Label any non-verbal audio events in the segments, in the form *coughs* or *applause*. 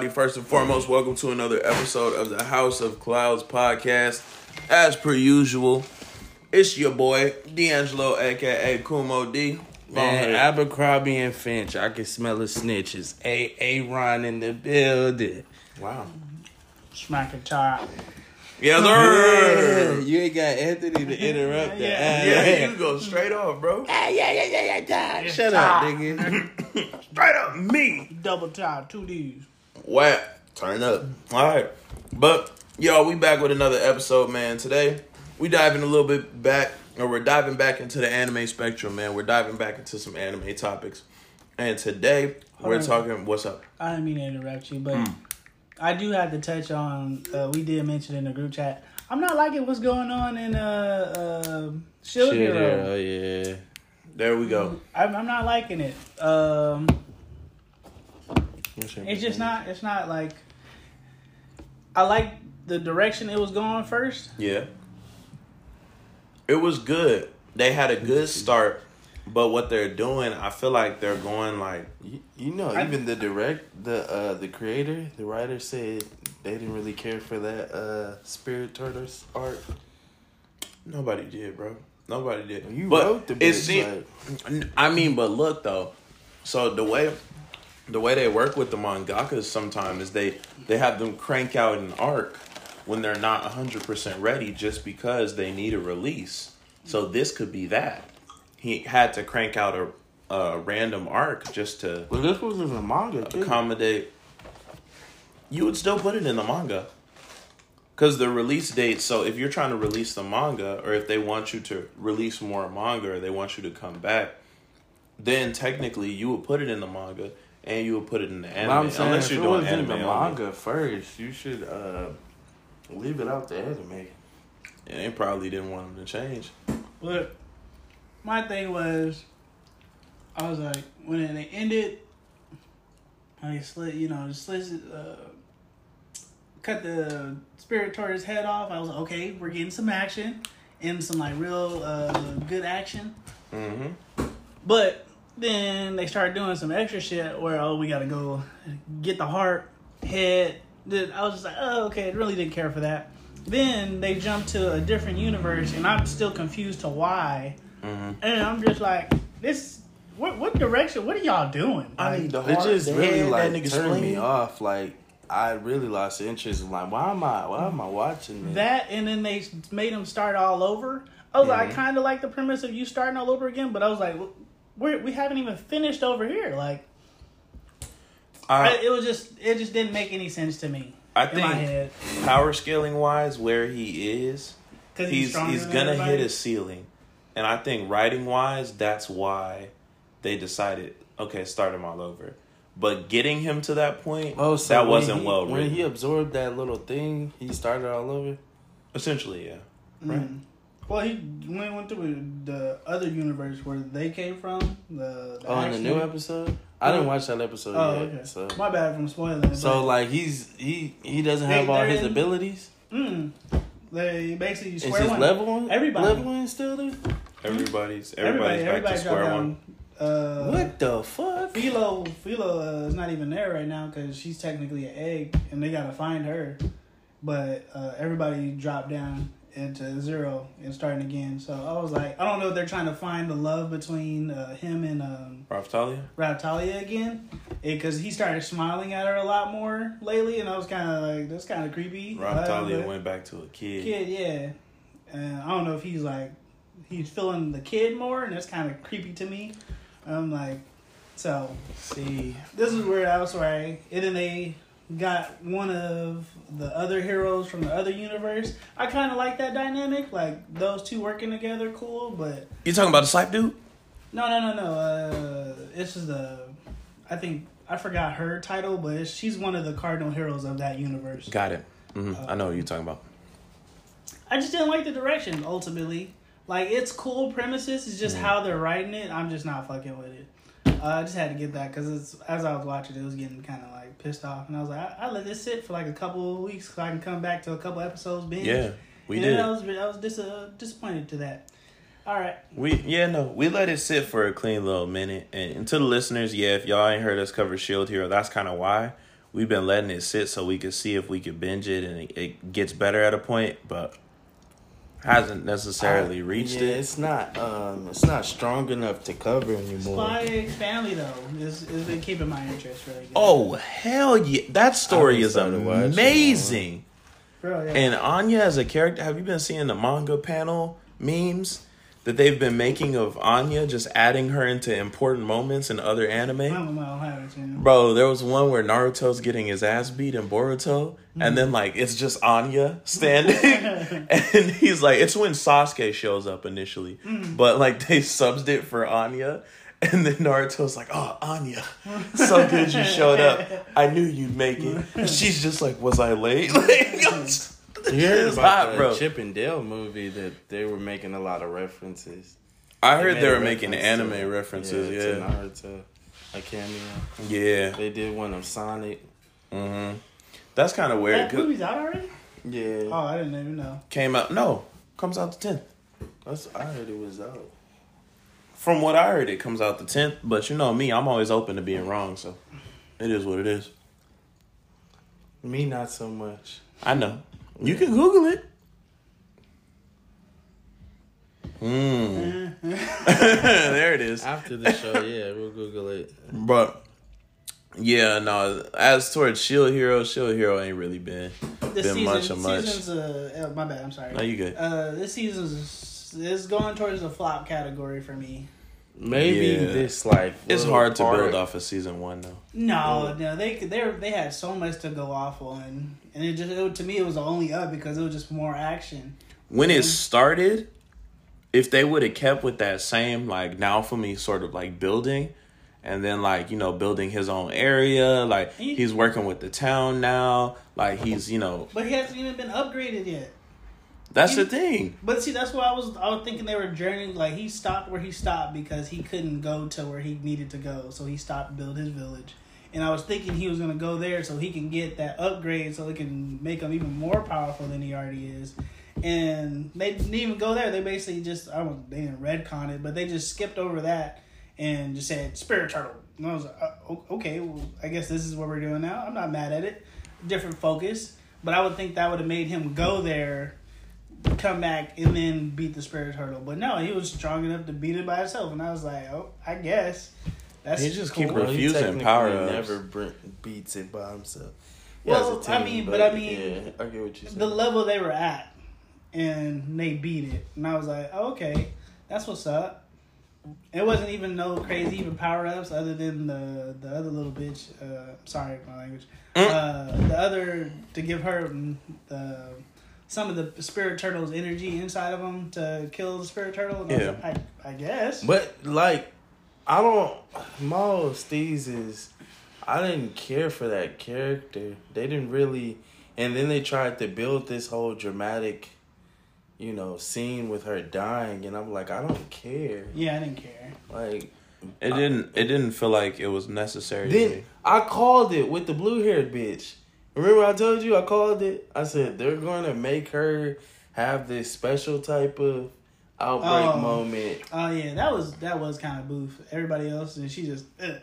Hello, everybody. First and foremost, welcome to another episode of the House of Clouds podcast. As per usual, it's your boy D'Angelo, aka Kumo D. Man, Abercrombie and Finch. I can smell the snitches. A A Ron in the building. wow. Smack a top. Yeah, Yeah, sir. you ain't got Anthony to interrupt that. Yeah. Yeah, you go straight off, bro. yeah, yeah, yeah, yeah, yeah. Shut up, nigga. *laughs* Straight up, me. Double top, two D's. What? Turn up. All right. But, y'all, we back with another episode, man. Today, we diving a little bit back, or we're diving back into the anime spectrum, man. We're diving back into some anime topics. And today, we're on. talking, what's up? I didn't mean to interrupt you, but Hmm. I do have to touch on. Uh, we did mention in the group chat. I'm not liking what's going on in uh, uh Shield Hero. oh yeah. There we go. I'm, I'm not liking it. Um, it's just not. It's not like. I like the direction it was going first. Yeah. It was good. They had a good start, but what they're doing, I feel like they're going like, You, you know, I- even the direct, the uh, the creator, the writer said they didn't really care for that uh, Spirit Turtles art. nobody did, bro. Nobody did. You but wrote the it seemed- like- I mean, but look though. So the way the way they work with the mangakas sometimes is they they have them crank out an arc when they're not 100% ready just because they need a release. So this could be that. He had to crank out a, a random arc just to Well, this was in the manga too. accommodate. You would still put it in the manga. Because the release date, so if you're trying to release the manga, or if they want you to release more manga, or they want you to come back, then technically you would put it in the manga and you would put it in the But anime. I'm saying, unless you're doing was in anime the only. manga first, you should uh, leave it out the anime. And they probably didn't want them to change. But my thing was, I was like, when they ended, I slit, you know, slit, uh, cut the spirit tortoise head off. I was like, okay, we're getting some action and some like real uh, good action. Mm-hmm. But then they started doing some extra shit where oh we gotta go get the heart head. Then I was just like oh okay, I really didn't care for that. Then they jumped to a different universe and I'm still confused to why. Mm-hmm. And I'm just like this. What what direction? What are y'all doing? I Like, need the It heart, just the really head, like that nigga turned me off. Like I really lost interest. Like why am I? Why am I watching this? that and then they made them start all over. I was like, I Mhm. kind of like the premise of you starting all over again, but I was like, we we haven't even finished over here. Like, I, I, it was just it just didn't make any sense to me I in my think head power scaling wise, where he is, because he's stronger he's gonna everybody. hit a ceiling, and I think writing wise, that's why they decided okay, start him all over. But getting him to that point, Oh, so that wasn't he- well When he absorbed that little thing, he started all over. Essentially, yeah. Mm. Well, he went went through the other universe where they came from. The, the Oh, in the new episode, I didn't watch that episode Oh, yet. okay. So, My bad from spoiling. so like he's he he doesn't They- have all they're his in- abilities. Mm. They basically Is square his one. level one? Everybody. level one still there? Everybody's everybody's Everybody, back everybody to square dropped one. down. Uh, what the fuck? Filo, Filo uh, is not even there right now because she's technically an egg, and they gotta find her. But uh, everybody dropped down into zero and starting again. So I was like, I don't know if they're trying to find the love between uh, him and um, Raphtalia? Raptalia again, because he started smiling at her a lot more lately, and I was kind of like, that's kind of creepy. Uh, Raphtalia but- went back to a kid. kid, yeah. And I don't know if he's like he's feeling the kid more, and that's kind of creepy to me. I'm like, so See, this is where I was right, and then they got one of the other heroes from the other universe. I kind of like that dynamic, like those two working together, cool. But You talking about the Slipe dude? no, no, no, no. Uh, this is the, I think I forgot her title, but it's, she's one of the cardinal heroes of that universe. Got it. hmm I know what you're talking about. I just didn't like the direction ultimately. Like it's cool premises, it's just how they're writing it. I'm just not fucking with it. Uh, I just had to get that because it's as I was watching, it was getting kind of like pissed off, and I was like, I, I let this sit for like a couple of weeks so I can come back to a couple episodes. Binge. Yeah, we and did. I was I was dis- uh, disappointed to that. All right, We yeah no we let it sit for a clean little minute and, and to the listeners yeah if y'all ain't heard us cover Shield Hero that's kind of why we've been letting it sit so we could see if we could binge it and it, it gets better at a point, but hasn't necessarily I- reached yeah, it. It's not. Um, it's not strong enough to cover anymore. Spy Family though is is been keeping my interest really good. Oh hell yeah! That story is amazing. Bro, yeah. And Anya as a character, have you been seeing the manga panel memes that they've been making of Anya, just adding her into important moments in other anime? know. Bro, there was one where Naruto's getting his ass beat in Boruto, and then like it's just Anya standing, *laughs* and he's like, it's when Sasuke shows up initially, but like they subbed it for Anya, and then Naruto's like, oh Anya, so good you showed up. I knew you'd make it. *laughs* And she's just like, was I late? *laughs* Like, *laughs* You heard it's about hot, the bro. Chip and Dale movie that they were making a lot of references. I heard made they were making anime to- references. to Yeah, Naruto, a cameo. yeah. They did one of Sonic. hmm That's kind of weird. That 'cause- movie's out already? Yeah, Oh, I didn't even know. Came out no, comes out the tenth. That's, I heard it was out. From what I heard, it comes out the tenth. But you know me, I'm always open to being wrong, so it is what it is. Me, not so much. I know. You can Google it. Hmm. *laughs* there it is. After the show, yeah, we'll Google it. But yeah, no. As towards Shield Hero, Shield Hero ain't really been The been season, much of much. season's uh, uh, my bad. I'm sorry. No, you good. Uh, this season's is going towards the flop category for me. Maybe Yeah. this like It's hard to part- build off of season one though. No, no, they they they had so much to go off on, and it just it, to me it was only up because it was just more action. when it started, if they would have kept with that same like now for me sort of like building, and then like you know building his own area, like He- he's working with the town now, like he's you know But he hasn't even been upgraded yet. That's He- the thing. But see, that's why I was I was thinking they were journeying like he stopped where he stopped because he couldn't go to where he needed to go, so he stopped build his village. And I was thinking he was gonna go there so he can get that upgrade, so it can make him even more powerful than he already is. And they didn't even go there. They basically just I don't they didn't retcon it, but they just skipped over that and just said spirit turtle. And I was like, uh, okay, well, I guess this is what we're doing now. I'm not mad at it. Different focus, but I would think that would have made him go there come back and then beat the spirit turtle. But no, he was strong enough to beat it by himself, and I was like, oh, I guess that's He just cool. keep Well, he refusing technically power-ups. Never br- beats it by himself. He Well, has a I team, mean, but I mean, yeah, I get what you said. the level they were at, and they beat it, and I was like, oh, okay, that's what's up. It wasn't even no crazy even power ups other than the the other little bitch. Uh, sorry, my language. Mm. Uh, the other to give her mm, the some of the spirit turtle's energy inside of him to kill the spirit turtle. And I, was Yeah. like, I, I guess. But like, I don't. Maul Steez is. I didn't care for that character. They didn't really, and then they tried to build this whole dramatic, you know, scene with her dying, and I'm like, I don't care. yeah, I didn't care. Like, It didn't. It didn't feel like it was necessary. to then me. I called it with the blue haired bitch. Remember I told you I called it. I said they're going to make her have this special type of outbreak Oh. moment. Oh yeah, that was that was kind of boof. Everybody else and she just uh,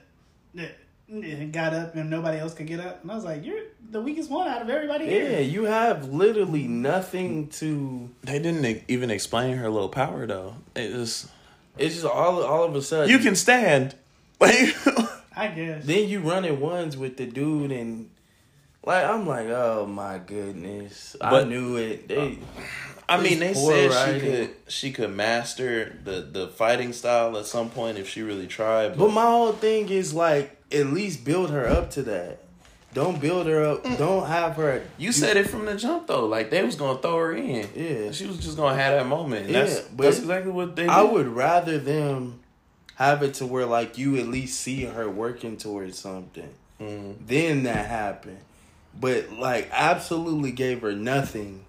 uh, uh, got up and nobody else could get up, and I was like, "You're the weakest one out of everybody Yeah, here." you have literally nothing to. They didn't e- even explain her little power though. It just It's just all all of a sudden you can stand. Like *laughs* I guess. Then you run at ones with the dude and. Like I'm like, oh my goodness! I knew it. They, I mean, they said she could she could master the the fighting style at some point if she really tried. But, But my whole thing is like, at least build her up to that. Don't build her up. Don't have her. you said it from the jump though, like they was gonna throw her in. Yeah. she was just gonna have that moment. Yeah, that's but that's exactly what they. Did. I would rather them have it to where like you at least see her working towards something. Mhm. Then that happened. But like absolutely gave her nothing.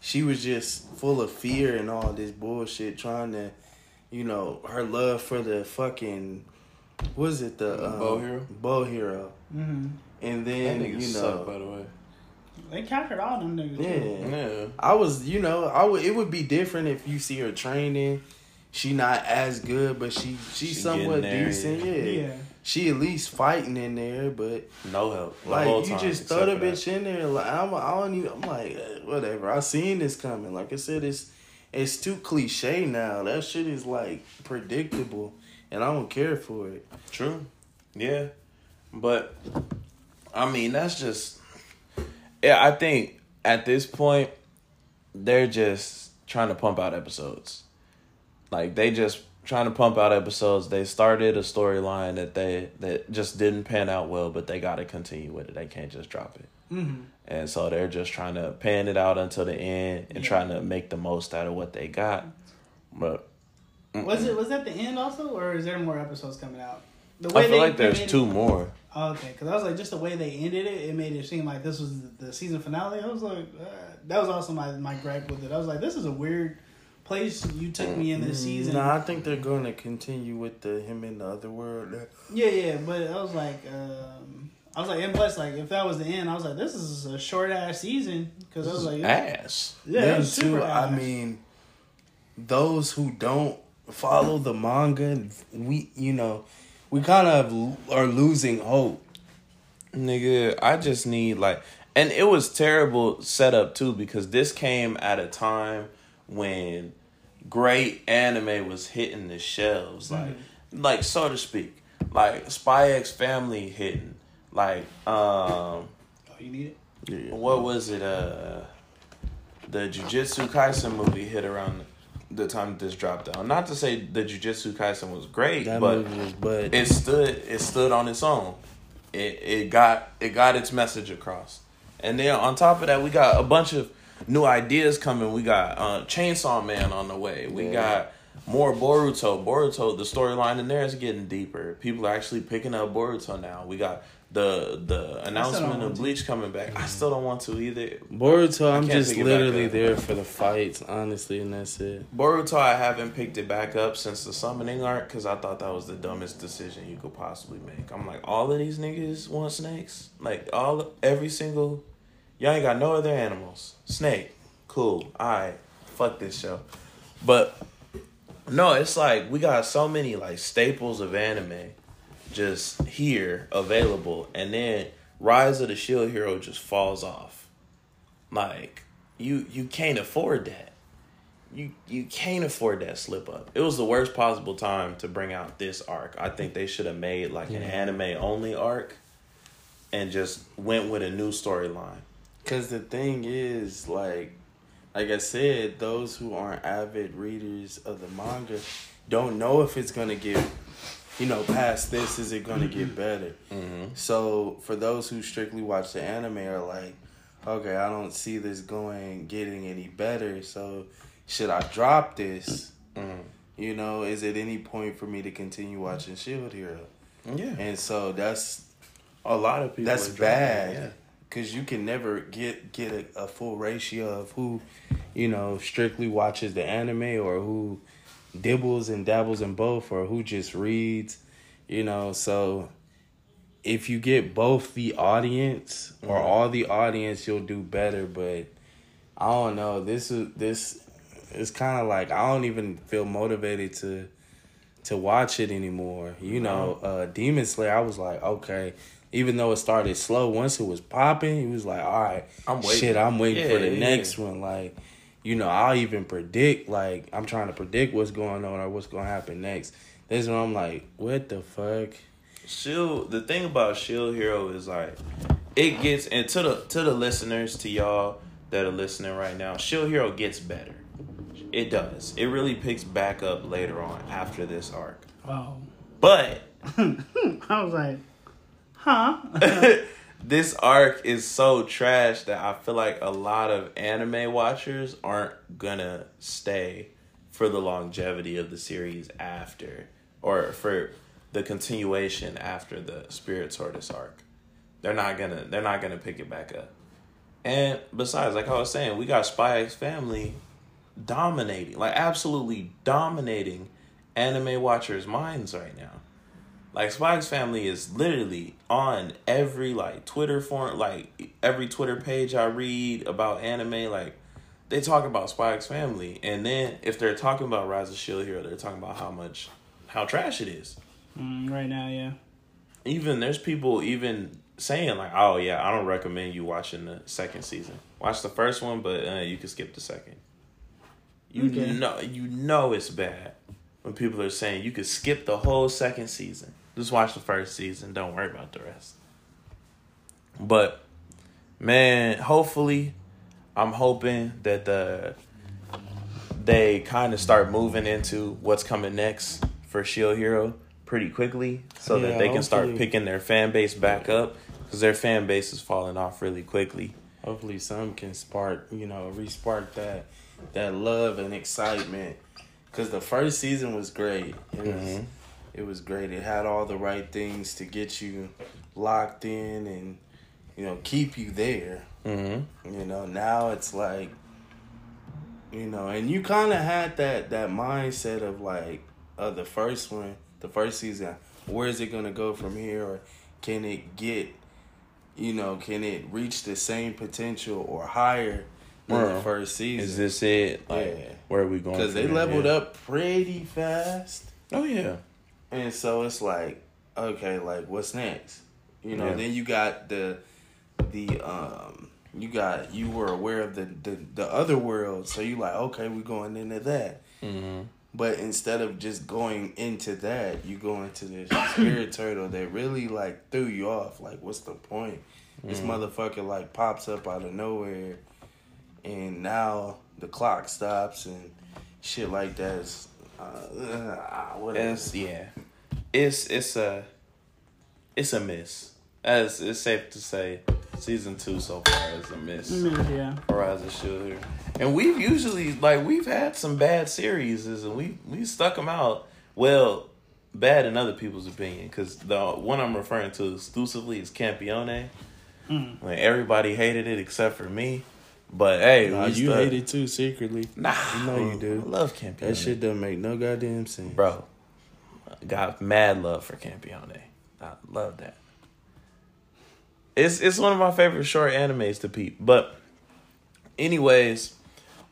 She was just full of fear and all this bullshit trying to you know, her love for the fucking was it the um, Bow hero? Bow hero. hmm And That then nigga you suck, by know the way. They captured all them niggas. too. Yeah. Yeah, I was, you know, I would. It would be different if you see her training, she not as good, but she she's She somewhat decent. yeah. Yeah. She at least fighting in there, but No help. the like you just throw the bitch in there. Like I'm, I don't even. I'm like eh, whatever. I seen this coming. Like I said, it's it's too cliche now. That shit is like predictable, and I don't care for it. True. Yeah. But I mean that's just Yeah, I think at this point they're just trying to pump out episodes. Like they just trying to pump out episodes. They started a storyline that they that just didn't pan out well, but they got to continue with it. They can't just drop it. Mm-hmm. And so they're just trying to pan it out until the end and Yeah. trying to make the most out of what they got. But Was it was that the end also, or is there more episodes coming out? The I feel they- like there's made it- two more. Oh, okay, because I was like, just the way they ended it, it made it seem like this was the season finale. I was like, uh, that was also my my gripe with it. I was like, this is a weird place you took me in this season. No, I think they're going to continue with the him in the other world. Yeah, yeah, but I was like, um, I was like, and plus, like, if that was the end, I was like, this is a short ass season because I was like, Ass. yeah, it then was too, super I mean, those who don't follow the manga, we you know, we kind of are losing hope. Nigga, I just need like and it was terrible setup too because this came at a time when great anime was hitting the shelves like like so to speak. Like Spy X Family hitting. Like um oh, you need it. Yeah. what was it uh the Jujutsu Kaisen movie hit around the time this dropped down. Not to say the Jujutsu Kaisen was great, That but was, but it stood it stood on its own. It it got it got its message across. And then on top of that, we got a bunch of new ideas coming. We got uh, Chainsaw Man on the way. We Yeah. got more Boruto. Boruto, the storyline in there is getting deeper. People are actually picking up Boruto now. We got the the announcement want of to. Bleach coming back. I still don't want to either. Boruto, I'm just pick it back literally there for the fights, honestly, and that's it. Boruto, I haven't picked it back up since the summoning arc because I thought that was the dumbest decision you could possibly make. I'm like, all of these niggas want snakes. Like all, every single, y'all ain't got no other animals. Snake, cool. All right, fuck this show. But no, it's like we got so many like staples of anime just here available, and then Rise of the Shield Hero just falls off. Like you, you can't afford that you you can't afford that slip up. It was the worst possible time to bring out this arc. I think they should have made like an anime only arc and just went with a new storyline. Cause the thing is, like, like I said, those who aren't avid readers of the manga don't know if it's gonna get, you know, past this. Is it gonna get better? Mm-hmm. So for those who strictly watch the anime, are like, okay, I don't see this going getting any better. So should I drop this? Mm-hmm. You know, is it any point for me to continue watching Shield Hero? Yeah, And so that's a lot of people. that's are dropping, bad Yeah. Because you can never get get a, a full ratio of who you know strictly watches the anime or who dibbles and dabbles in both or who just reads you know? So if you get both the audience or Mhm. all the audience you'll do better but i don't know. This is this is kind of like i don't even feel motivated to to watch it anymore. You know uh demon slayer i was like okay even though it started slow once it was popping it was like all right I'm waiting. shit i'm waiting for the yeah, next one like you know i'll even predict like i'm trying to predict what's going on or what's going to happen next this one i'm like what the fuck Shield. The thing about Shield Hero is like it gets and to the to the listeners to y'all that are listening right now. Shield Hero gets better. It does. It really picks back up later on after this arc. Wow. But *laughs* I was like, huh? *laughs* this arc is so trash that I feel like a lot of anime watchers aren't gonna stay for the longevity of the series after, or for the continuation after the Spirit Tortoise arc. They're not gonna. They're not gonna pick it back up. And besides, like I was saying, we got Spy X Family dominating, like absolutely dominating anime watchers' minds right now. Like X Family is literally on every like Twitter form, like every Twitter page I read about anime. Like they talk about X Family, and then if they're talking about Rise of Shield Hero, they're talking about how much how trash it is. Mm, right now, yeah. Even there's people even saying like, "Oh yeah, I don't recommend you watching the second season. Watch the first one, but uh, you can skip the second. You Okay. know, you know it's bad when people are saying you could skip the whole second season. Just watch the first season. Don't worry about the rest. But man, hopefully, I'm hoping that the they kind of start moving into what's coming next for Shield Hero pretty quickly, so Yeah, that they can start picking their fan base back up because their fan base is falling off really quickly. Hopefully, some can spark, you know, respark that that love and excitement. Cause the first season was great. It was, Mhm. It was great. It had all the right things to get you locked in and you know keep you there. Mm-hmm. You know, now it's like, you know, and you kind of had that that mindset of like, of the first one, the first season. Where is it gonna go from here, or can it get, you know, can it reach the same potential or higher than the first season? Is this it? Like, Yeah. where are we going? because they leveled here? up pretty fast, Oh yeah. And so it's like, okay, like what's next? You know, Yeah. then you got the the um you got you were aware of the the, the other world, so you like, okay, we're going into that. Mm-hmm. But instead of just going into that, you go into this *coughs* spirit turtle that really like threw you off. Like, what's the point? This motherfucker like pops up out of nowhere, and now the clock stops and shit like that. Is, uh, uh, whatever. It's yeah. It's it's a it's a miss. As it's safe to say, season two so far is a miss. Mm, yeah. Horizon Shield here, and we've usually like we've had some bad series, and we we stuck them out. Well, bad in other people's opinion, because the one I'm referring to exclusively is Campione. Mm. Like everybody hated it except for me, but hey, Nah, we you stuck- hate it too secretly. Nah, You know you do. I love Campione. That shit doesn't make no goddamn sense. bro. Got mad love for Campione. I love that. It's it's one of my favorite short animes to peep. But anyways,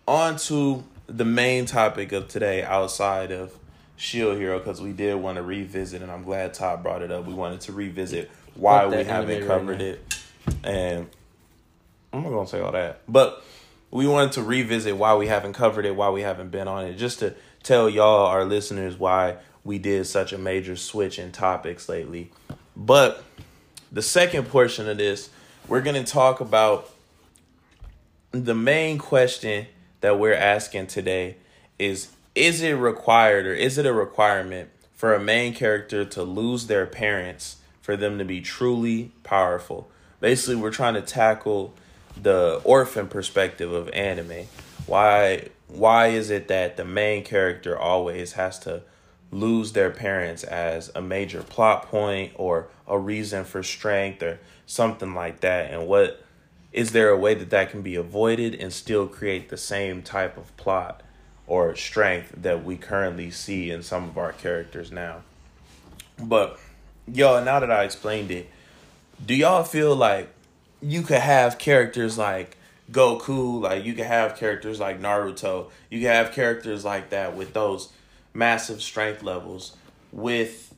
on to the main topic of today outside of Shield Hero because we did want to revisit and I'm glad Todd brought it up. We wanted to revisit why we haven't anime right covered it. And I'm not gonna say all that. But we wanted to revisit why we haven't covered it, why we haven't been on it, just to tell y'all, our listeners, why we did such a major switch in topics lately. But the second portion of this, we're going to talk about the main question that we're asking today is is it required or is it a requirement for a main character to lose their parents for them to be truly powerful? Basically, we're trying to tackle the orphan perspective of anime. Why why is it that the main character always has to lose their parents as a major plot point or a reason for strength or something like that? And what is there a way that that can be avoided and still create the same type of plot or strength that we currently see in some of our characters now? But yo now that i explained it do y'all feel like you could have characters like Goku, like you could have characters like Naruto, you could have characters like that with those massive strength levels with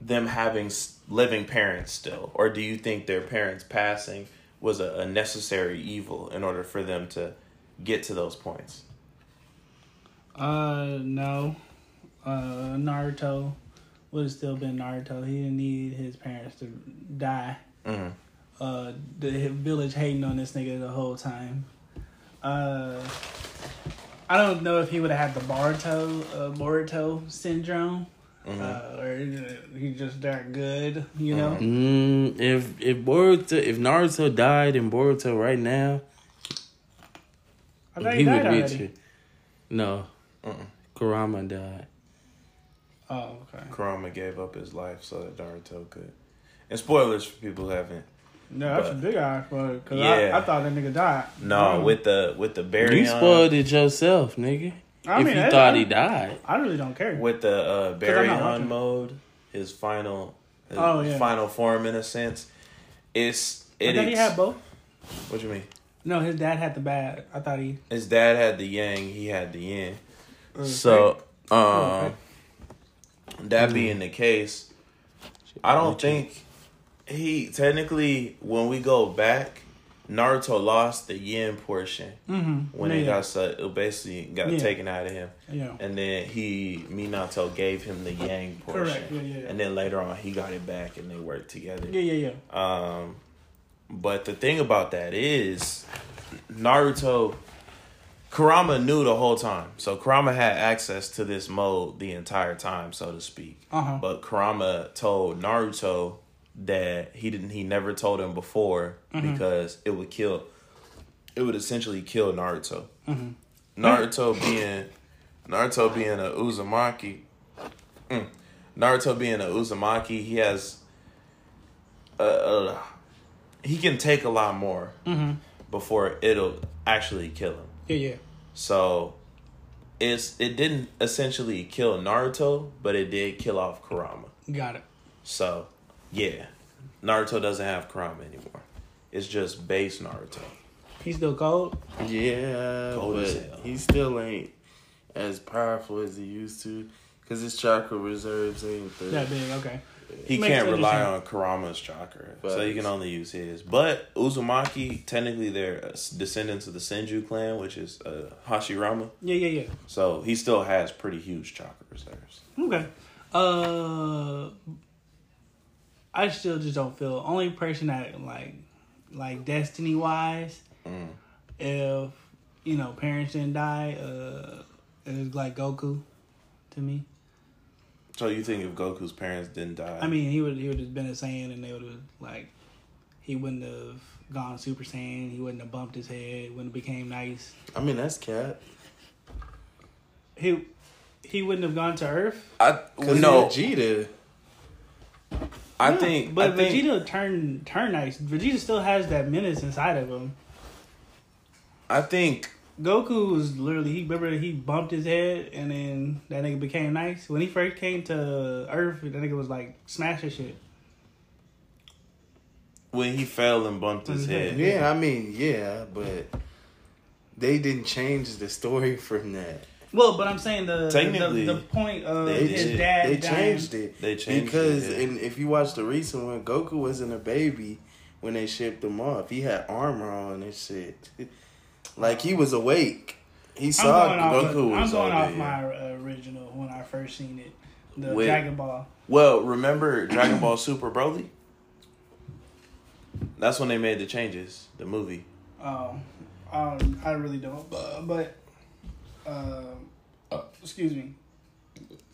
them having living parents still? Or do you think their parents passing was a, a necessary evil in order for them to get to those points? Uh, no. Uh, Naruto would have still been Naruto. He didn't need his parents to die. Mhm. Uh, the village hating on this nigga the whole time. Uh, I don't know if he would have had the Boruto, uh, Boruto syndrome. Uh, or he just that good, you know. Mm, if if Boruto if Naruto died in Boruto right now, I thought he he would died reach already. it. No, Kurama died. Oh, okay. Kurama gave up his life so that Naruto could. And spoilers for people who haven't. No, that's But- a big ass fuck. Cause Yeah. I, I thought that nigga died. No, with the with the Baryon, You spoiled it yourself, nigga. I if mean, you I- thought I- he died, I really don't care. with the uh, I'm not Baryon mode, his final, his Oh, yeah. final form in a sense. It's But it. then he ex- had both. What you mean? No, his dad had the bad. I thought he. His dad had the yang, he had the yin. So, um, that being the case, I don't think he technically when we go back, Naruto lost the yin portion Mm-hmm. when yeah, it got it basically got Yeah. taken out of him, Yeah. and then he Minato gave him the yang portion, Correct. Yeah, yeah, yeah. and then later on he got it back and they worked together. Yeah, yeah, yeah. Um, but the thing about that is, Naruto, Kurama knew the whole time. So Kurama had access to this mode the entire time, so to speak. Uh huh. But Kurama told Naruto that he didn't. He never told him before Mm-hmm. because it would kill. It would essentially kill Naruto. Mhm. Naruto being, Naruto being a Uzumaki. Mm, Naruto being a Uzumaki, he has. Uh, uh, he can take a lot more Mm-hmm. before it'll actually kill him. Yeah, yeah. So it's it didn't essentially kill Naruto, but it did kill off Kurama. Got it. So yeah, Naruto doesn't have Kurama anymore. It's just base Naruto. He's still cold. Yeah, Cold as but hell. he still ain't as powerful as he used to. Cause his chakra reserves ain't the. That big. Okay. He Makes can't rely on Kurama's chakra, so he can only use his. But Uzumaki, technically, they're descendants of the Senju clan, which is uh, Hashirama. Yeah, yeah, yeah. So he still has pretty huge chakra reserves. Okay. Uh, I still just don't feel only person that like, like destiny wise, Mm. if you know parents didn't die, uh, is like Goku, to me. So you think if Goku's parents didn't die? I mean, he would he would have been a Saiyan, and they would have like, he wouldn't have gone Super Saiyan. He wouldn't have bumped his head. Wouldn't have became nice. I mean, that's cat. He he wouldn't have gone to Earth. I Cause no, Vegeta. I Yeah, think, but I think, Vegeta turned turned nice. Vegeta still has that menace inside of him. I think Goku was literally he remember he bumped his head and then that nigga became nice. When he first came to Earth, that nigga was like smashing shit. when he fell and bumped his Mhm. head. Yeah, I mean, yeah, but they didn't change the story *laughs* from that. Well, but I'm saying the Technically, the, the point of they his did. dad They dying- changed it. They changed because it, yeah. and if you watch the recent one, Goku wasn't a baby when they shipped him off. He had armor on and shit. *laughs* like he was awake. He I'm saw going off. Goku I'm was going off my uh, original when I first seen it, the Wait. Dragon Ball. Well, remember Dragon Ball Super Broly? That's when they made the changes. The movie. Um, um, I really don't, but, but um, excuse me.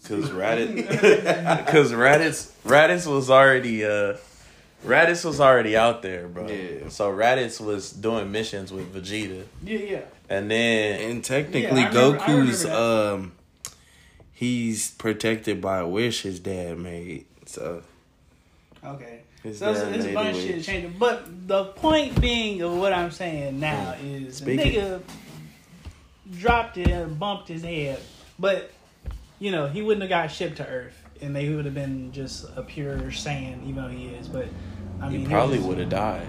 Cause Raditz, *laughs* *laughs* cause Raditz, Raditz was already, uh, Raditz was already out there, bro. Yeah. So Raditz was doing missions with Vegeta, Yeah, yeah. and then And technically, Yeah, remember- Goku's um, he's protected by a wish his dad made. So Okay. His So it's, dad it's a bunch of shit changing. But the point being of what I'm saying now is the Speak it. nigga dropped it and bumped his head. But, you know, he wouldn't have got shipped to Earth. And they would have been just a pure Saiyan, even though he is. But, I mean, he probably would have died.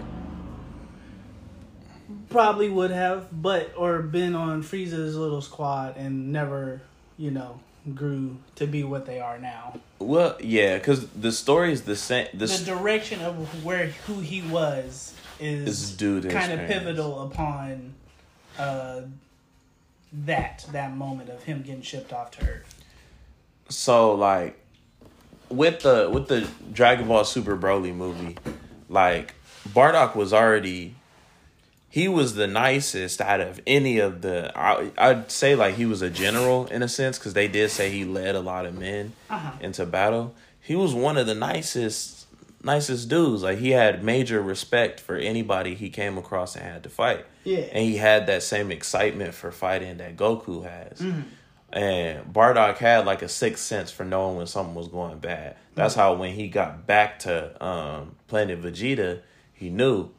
Probably would have, but, or been on Frieza's little squad and never, you know, grew to be what they are now. Well, yeah, cause the story is the same. The, The direction of where who he was is is due kind of pivotal upon uh, that that moment of him getting shipped off to Earth. so like with the with the Dragon Ball Super Broly movie, like Bardock was already he was the nicest out of any of the I, I'd say like he was a general in a sense because they did say he led a lot of men Uh-huh. into battle. He was one of the nicest nicest dudes. Like he had major respect for anybody he came across and had to fight. Yeah. And he had that same excitement for fighting that Goku has. Mm-hmm. And Bardock had like a sixth sense for knowing when something was going bad. That's Mm-hmm. how when he got back to um, Planet Vegeta, he knew,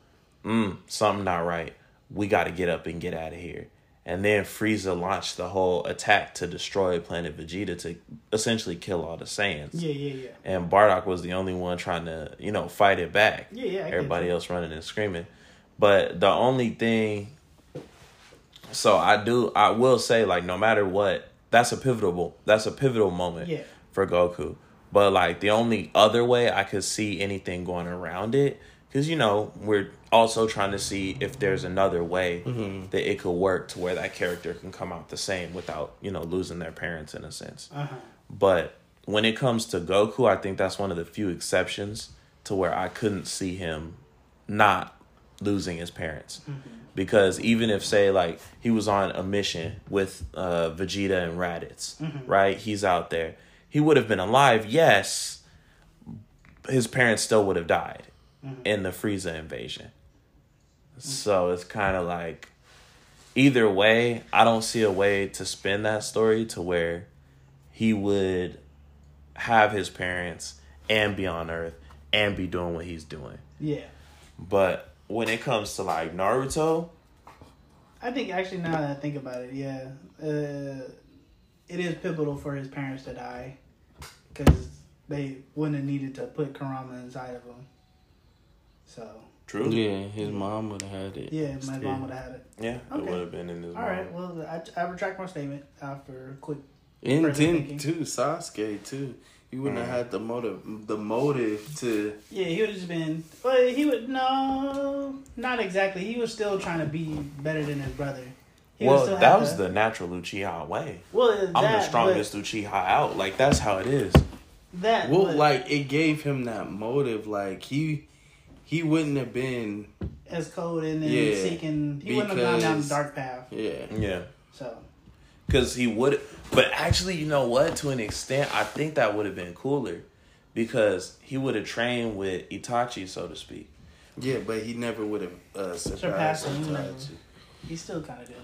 mm, something not right. We got to get up and get out of here. And then Frieza launched the whole attack to destroy Planet Vegeta to essentially kill all the Saiyans. Yeah, yeah, yeah. And Bardock was the only one trying to, you know, fight it back. Yeah, yeah, I Everybody else running and screaming. But the only thing, so I do, I will say, like, no matter what, that's a pivotal, that's a pivotal moment Yeah. for Goku. But like the only other way I could see anything going around it, because you know we're also trying to see if there's another way that it could work to where that character can come out the same without you know losing their parents in a sense. Uh huh. But when it comes to Goku, I think that's one of the few exceptions to where I couldn't see him not losing his parents. Because even if say like he was on a mission with uh Vegeta and Raditz, right? He's out there. He would have been alive, yes. His parents still would have died in the Frieza invasion. So it's kind of like either way, I don't see a way to spin that story to where he would have his parents and be on Earth and be doing what he's doing. Yeah. But when it comes to like Naruto, I think actually now that I think about it, yeah, uh, it is pivotal for his parents to die because they wouldn't have needed to put Kurama inside of him. So true. Yeah, his mom would have had it. yeah, my still. mom would have had it. Yeah, it would have been in his. mom. All right, well, I, I retract my statement after quick. And then too, Sasuke too. He wouldn't Mm. have had the motive, the motive to. Yeah, he would have just been. Well, he would no, not exactly. He was still trying to be better than his brother. He Well, still that was to- the natural Uchiha way. Well, I'm that, the strongest Uchiha out. Like that's how it is. That Well, but like it gave him that motive. Like he, he wouldn't have been. as cold and then Yeah, seeking. He wouldn't have gone down the dark path. Yeah. Yeah. So Because he would, but actually, you know what? To an extent, I think that would have been cooler, because he would have trained with Itachi, so to speak. Yeah, but he never would have uh, Surpassed surpassed him. Itachi. he still kind of did.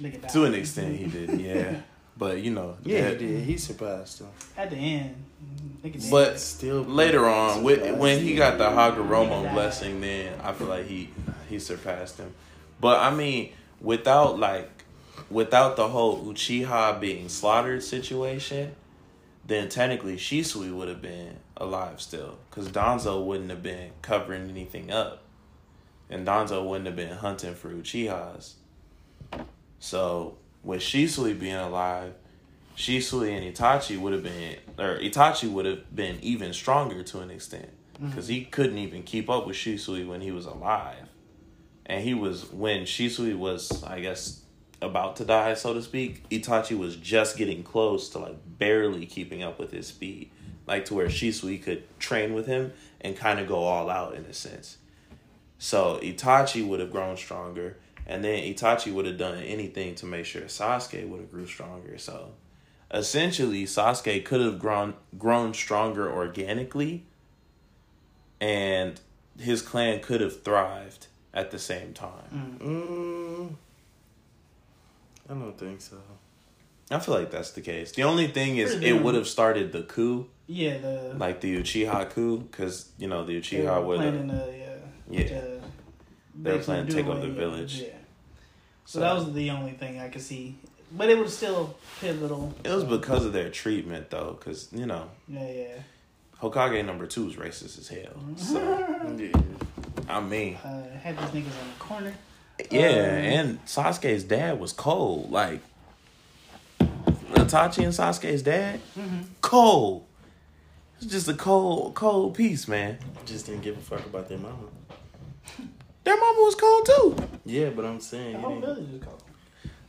Look at that. To an extent, he did, yeah. *laughs* But you know, Yeah, that- he did. He surpassed him. At the end, look at the But end. Still later on, with, when he got the Hagoromo blessing, then I feel like he he surpassed him. But I mean, without like, without the whole Uchiha being slaughtered situation, then technically Shisui would have been alive still, because Danzo wouldn't have been covering anything up, and Danzo wouldn't have been hunting for Uchihas. So with Shisui being alive, Shisui and Itachi would have been, or Itachi would have been even stronger to an extent, mm-hmm. because he couldn't even keep up with Shisui when he was alive, and he was when Shisui was, I guess, about to die, so to speak. Itachi was just getting close to like barely keeping up with his speed, like to where Shisui could train with him and kind of go all out in a sense. So Itachi would have grown stronger, and then Itachi would have done anything to make sure Sasuke would have grew stronger. So essentially, Sasuke could have grown grown stronger organically, and his clan could have thrived at the same time. Mm, I don't think so. I feel like that's the case. The only thing is, it would have started the coup, yeah, the like the Uchiha coup, because you know the they were Uchiha would planning have. to, yeah, Yeah. To They were basically planning to do take over the village. Yeah. So, that was the only thing I could see, but it was still pivotal. It was because of their treatment, though, because you know Yeah, yeah. Hokage number two is racist as hell. So *laughs* Yeah. I mean, Uh, had these niggas on the corner. yeah, Um, and Sasuke's dad was cold. Like Itachi and Sasuke's dad, Mm-hmm. cold. It's just a cold, cold piece, man. Just didn't give a fuck about their mama. *laughs* Their mama was cold too. Yeah, but I'm saying The whole didn't, village was cold.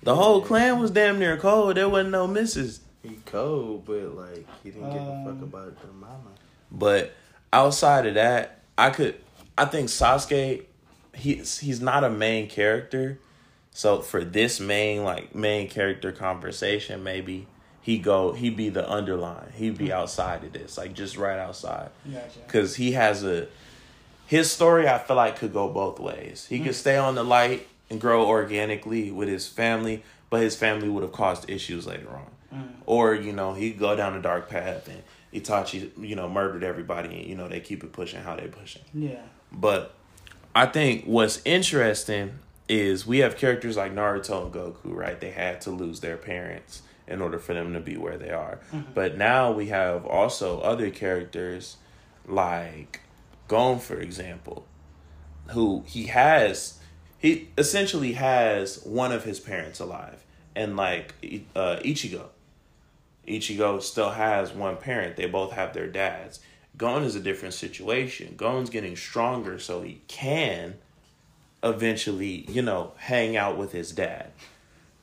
The whole clan was damn near cold. There wasn't no misses. he cold, but like he didn't give a Um, fuck about their mama. But outside of that, I could. I think Sasuke, he's he's not a main character. So for this main like main character conversation, maybe he go he be the underline. He'd be outside of this, like just right outside, Gotcha. because he has a his story. I feel like could go both ways. He could mm. stay on the light and grow organically with his family, but his family would have caused issues later on. Mm. Or you know he go down a dark path and Itachi you know murdered everybody and you know they keep it pushing how they pushing. Yeah. But I think what's interesting is we have characters like Naruto and Goku, right? They had to lose their parents in order for them to be where they are. Mm-hmm. But now we have also other characters like Gon, for example. who he has he essentially has one of his parents alive. And like uh, ichigo. Ichigo still has one parent. They both have their dads. Gon is a different situation. Gon's getting stronger so he can eventually you know hang out with his dad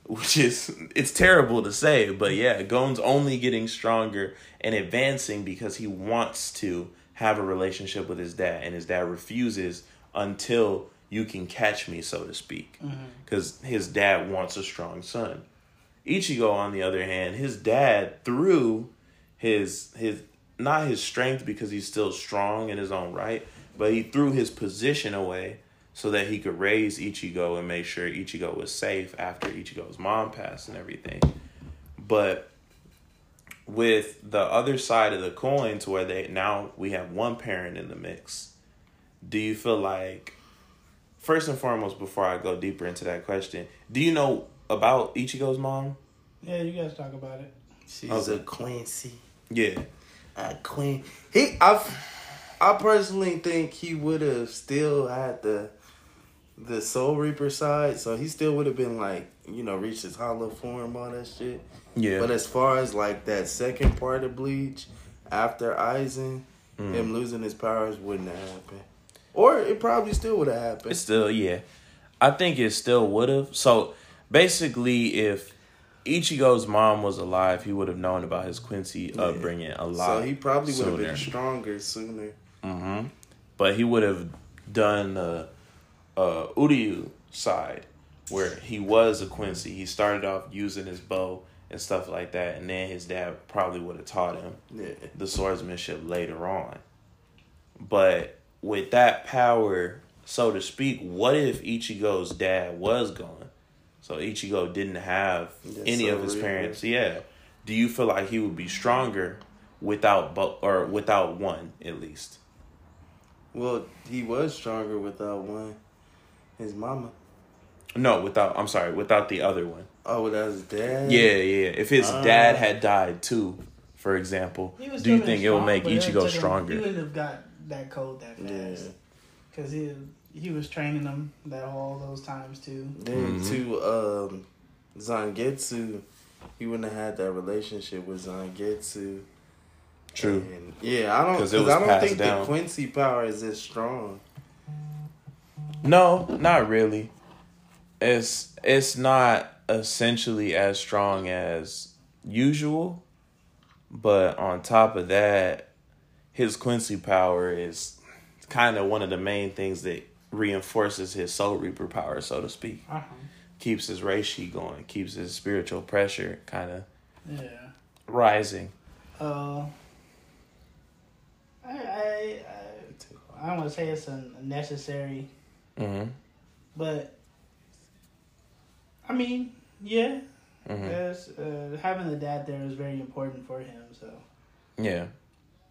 which is it's terrible to say but yeah gon's only getting stronger and advancing because he wants to have a relationship with his dad and his dad refuses until you can catch me so to speak. Mm-hmm. Because his dad wants a strong son. Ichigo on the other hand his dad through his his not his strength because he's still strong in his own right but he threw his position away so that he could raise ichigo and make sure ichigo was safe after ichigo's mom passed and everything. But with the other side of the coin to where they now we have one parent in the mix do you feel like first and foremost before i go deeper into that question do you know about ichigo's mom Yeah, you guys talk about it. She's Okay. a Quincy. yeah A queen. He, I, I personally think he would have still had the, the Soul Reaper side. So he still would have been like, you know, reached his hollow form, all that shit. Yeah But as far as like that second part of Bleach, after Aizen, Mm. him losing his powers wouldn't have happened. Or it probably still would have happened. It's still yeah. I think it still would have. So basically, if Ichigo's mom was alive, he would have known about his Quincy Yeah. upbringing a lot. so he probably would have been stronger sooner. hmm But he would have done the uh, Uryu side, where he was a Quincy. He started off using his bow and stuff like that, and then his dad probably would have taught him Yeah. the swordsmanship later on. But with that power, so to speak, what if Ichigo's dad was gone? So Ichigo didn't have Yeah, any so of his parents. Yeah. Do you feel like he would be stronger without both or without one at least? Well, he was stronger without one. His mama. No, without I'm sorry, without the other one. Oh, that was his dad? Yeah, yeah. If his Ah. dad had died too, for example, do you still think it would make Ichigo took him- stronger? He wouldn't have got that cold that Yeah. fast. Because he he was training them that all those times too. Then Mhm. to um, Zangetsu, he wouldn't have had that relationship with Zangetsu. True. And, yeah, I don't. because I don't think down. the Quincy power is as strong. No, not really. It's it's not essentially as strong as usual, but on top of that, his Quincy power is kind of one of the main things that reinforces his Soul Reaper power, so to speak. Uh-huh. Keeps his reishi going, keeps his spiritual pressure kind of Yeah. rising. Uh, I I I, I don't want to say it's a necessary, hmm but I mean, yeah. hmm Yes, uh, having the dad there is very important for him. So, Yeah.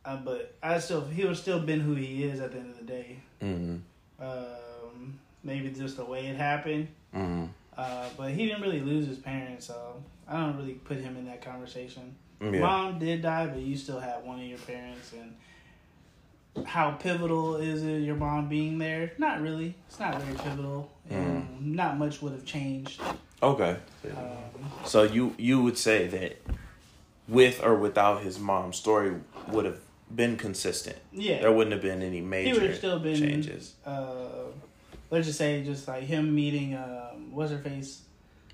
uh, but I still he would still been who he is at the end of the day. hmm Um, maybe just the way it happened. hmm Uh, but he didn't really lose his parents, so I don't really put him in that conversation. Yeah. Mom did die, but you still had one of your parents, and how pivotal is it your mom being there? Not really. It's not very pivotal. Um, not much would have changed. Okay. Um, So you you would say that with or without his mom's story would have been consistent. yeah, There wouldn't have been any major he would have still been. changes. Uh, let's just say, just like him meeting, um, what's her face,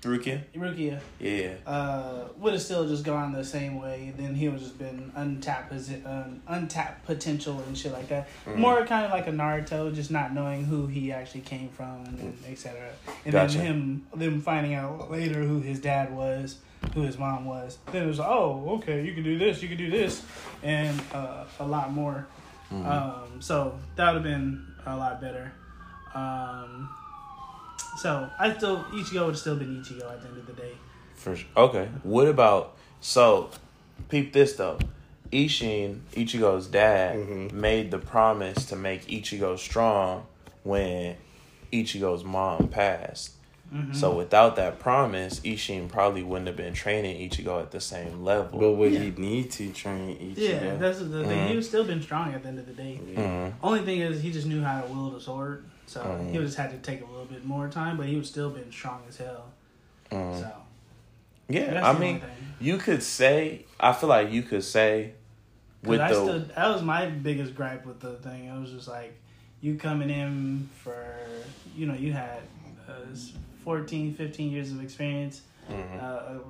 Rukia? Rukia. Yeah. uh, would have still just gone the same way. Then he would just been untapped, um, untapped potential and shit like that. Mhm. More kind of like a Naruto, just not knowing who he actually came from and etc. And Gotcha. then him, them finding out later who his dad was, who his mom was. Then it was like, oh okay, you can do this, you can do this, and uh, a lot more. Mhm. Um, so that would have been a lot better. Um, so I still Ichigo would have still been Ichigo at the end of the day. For sure. Okay. What about so? Peep this though. Ishin, Ichigo's dad, Mhm. made the promise to make Ichigo strong when Ichigo's mom passed. Mhm. So without that promise, Ishin probably wouldn't have been training Ichigo at the same level. But would Yeah. he need to train each Yeah, that's the thing. Mhm. He was still been strong at the end of the day. Mhm. Only thing is, he just knew how to wield a sword. So Mhm. he just had to take a little bit more time, but he would still been strong as hell. Mhm. So Yeah, I mean, you could say. I feel like you could say with I the still, that was my biggest gripe with the thing. It was just like you coming in for you know you had uh, 14, 15 years of experience Mhm. uh, of,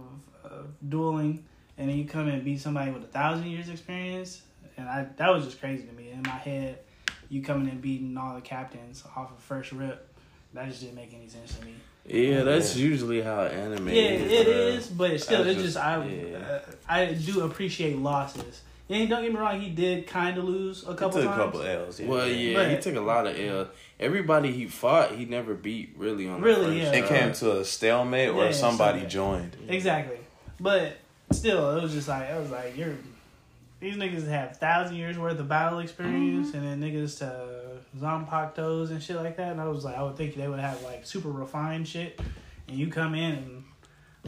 of dueling, and then you come in and beat somebody with a thousand years experience, and I that was just crazy to me. In my head, you coming and beating all the captains off of first rip, that just didn't make any sense to me. Yeah, that's Yeah. usually how anime. Yeah, is, it bro. is, but still, I it's just- just I yeah. uh, I do appreciate losses. And don't get me wrong, he did kind of lose a He couple took times. a couple L's. Yeah. Well, yeah, he took a lot of L. Everybody he fought, he never beat really on Really, the first yeah. It came to a stalemate, or Yeah, somebody something. joined. Exactly. But still, it was just like I was like, you're these niggas have thousand years worth of battle experience, and then niggas to Zanpakutos and shit like that. And I was like, I would think they would have like super refined shit, and you come in and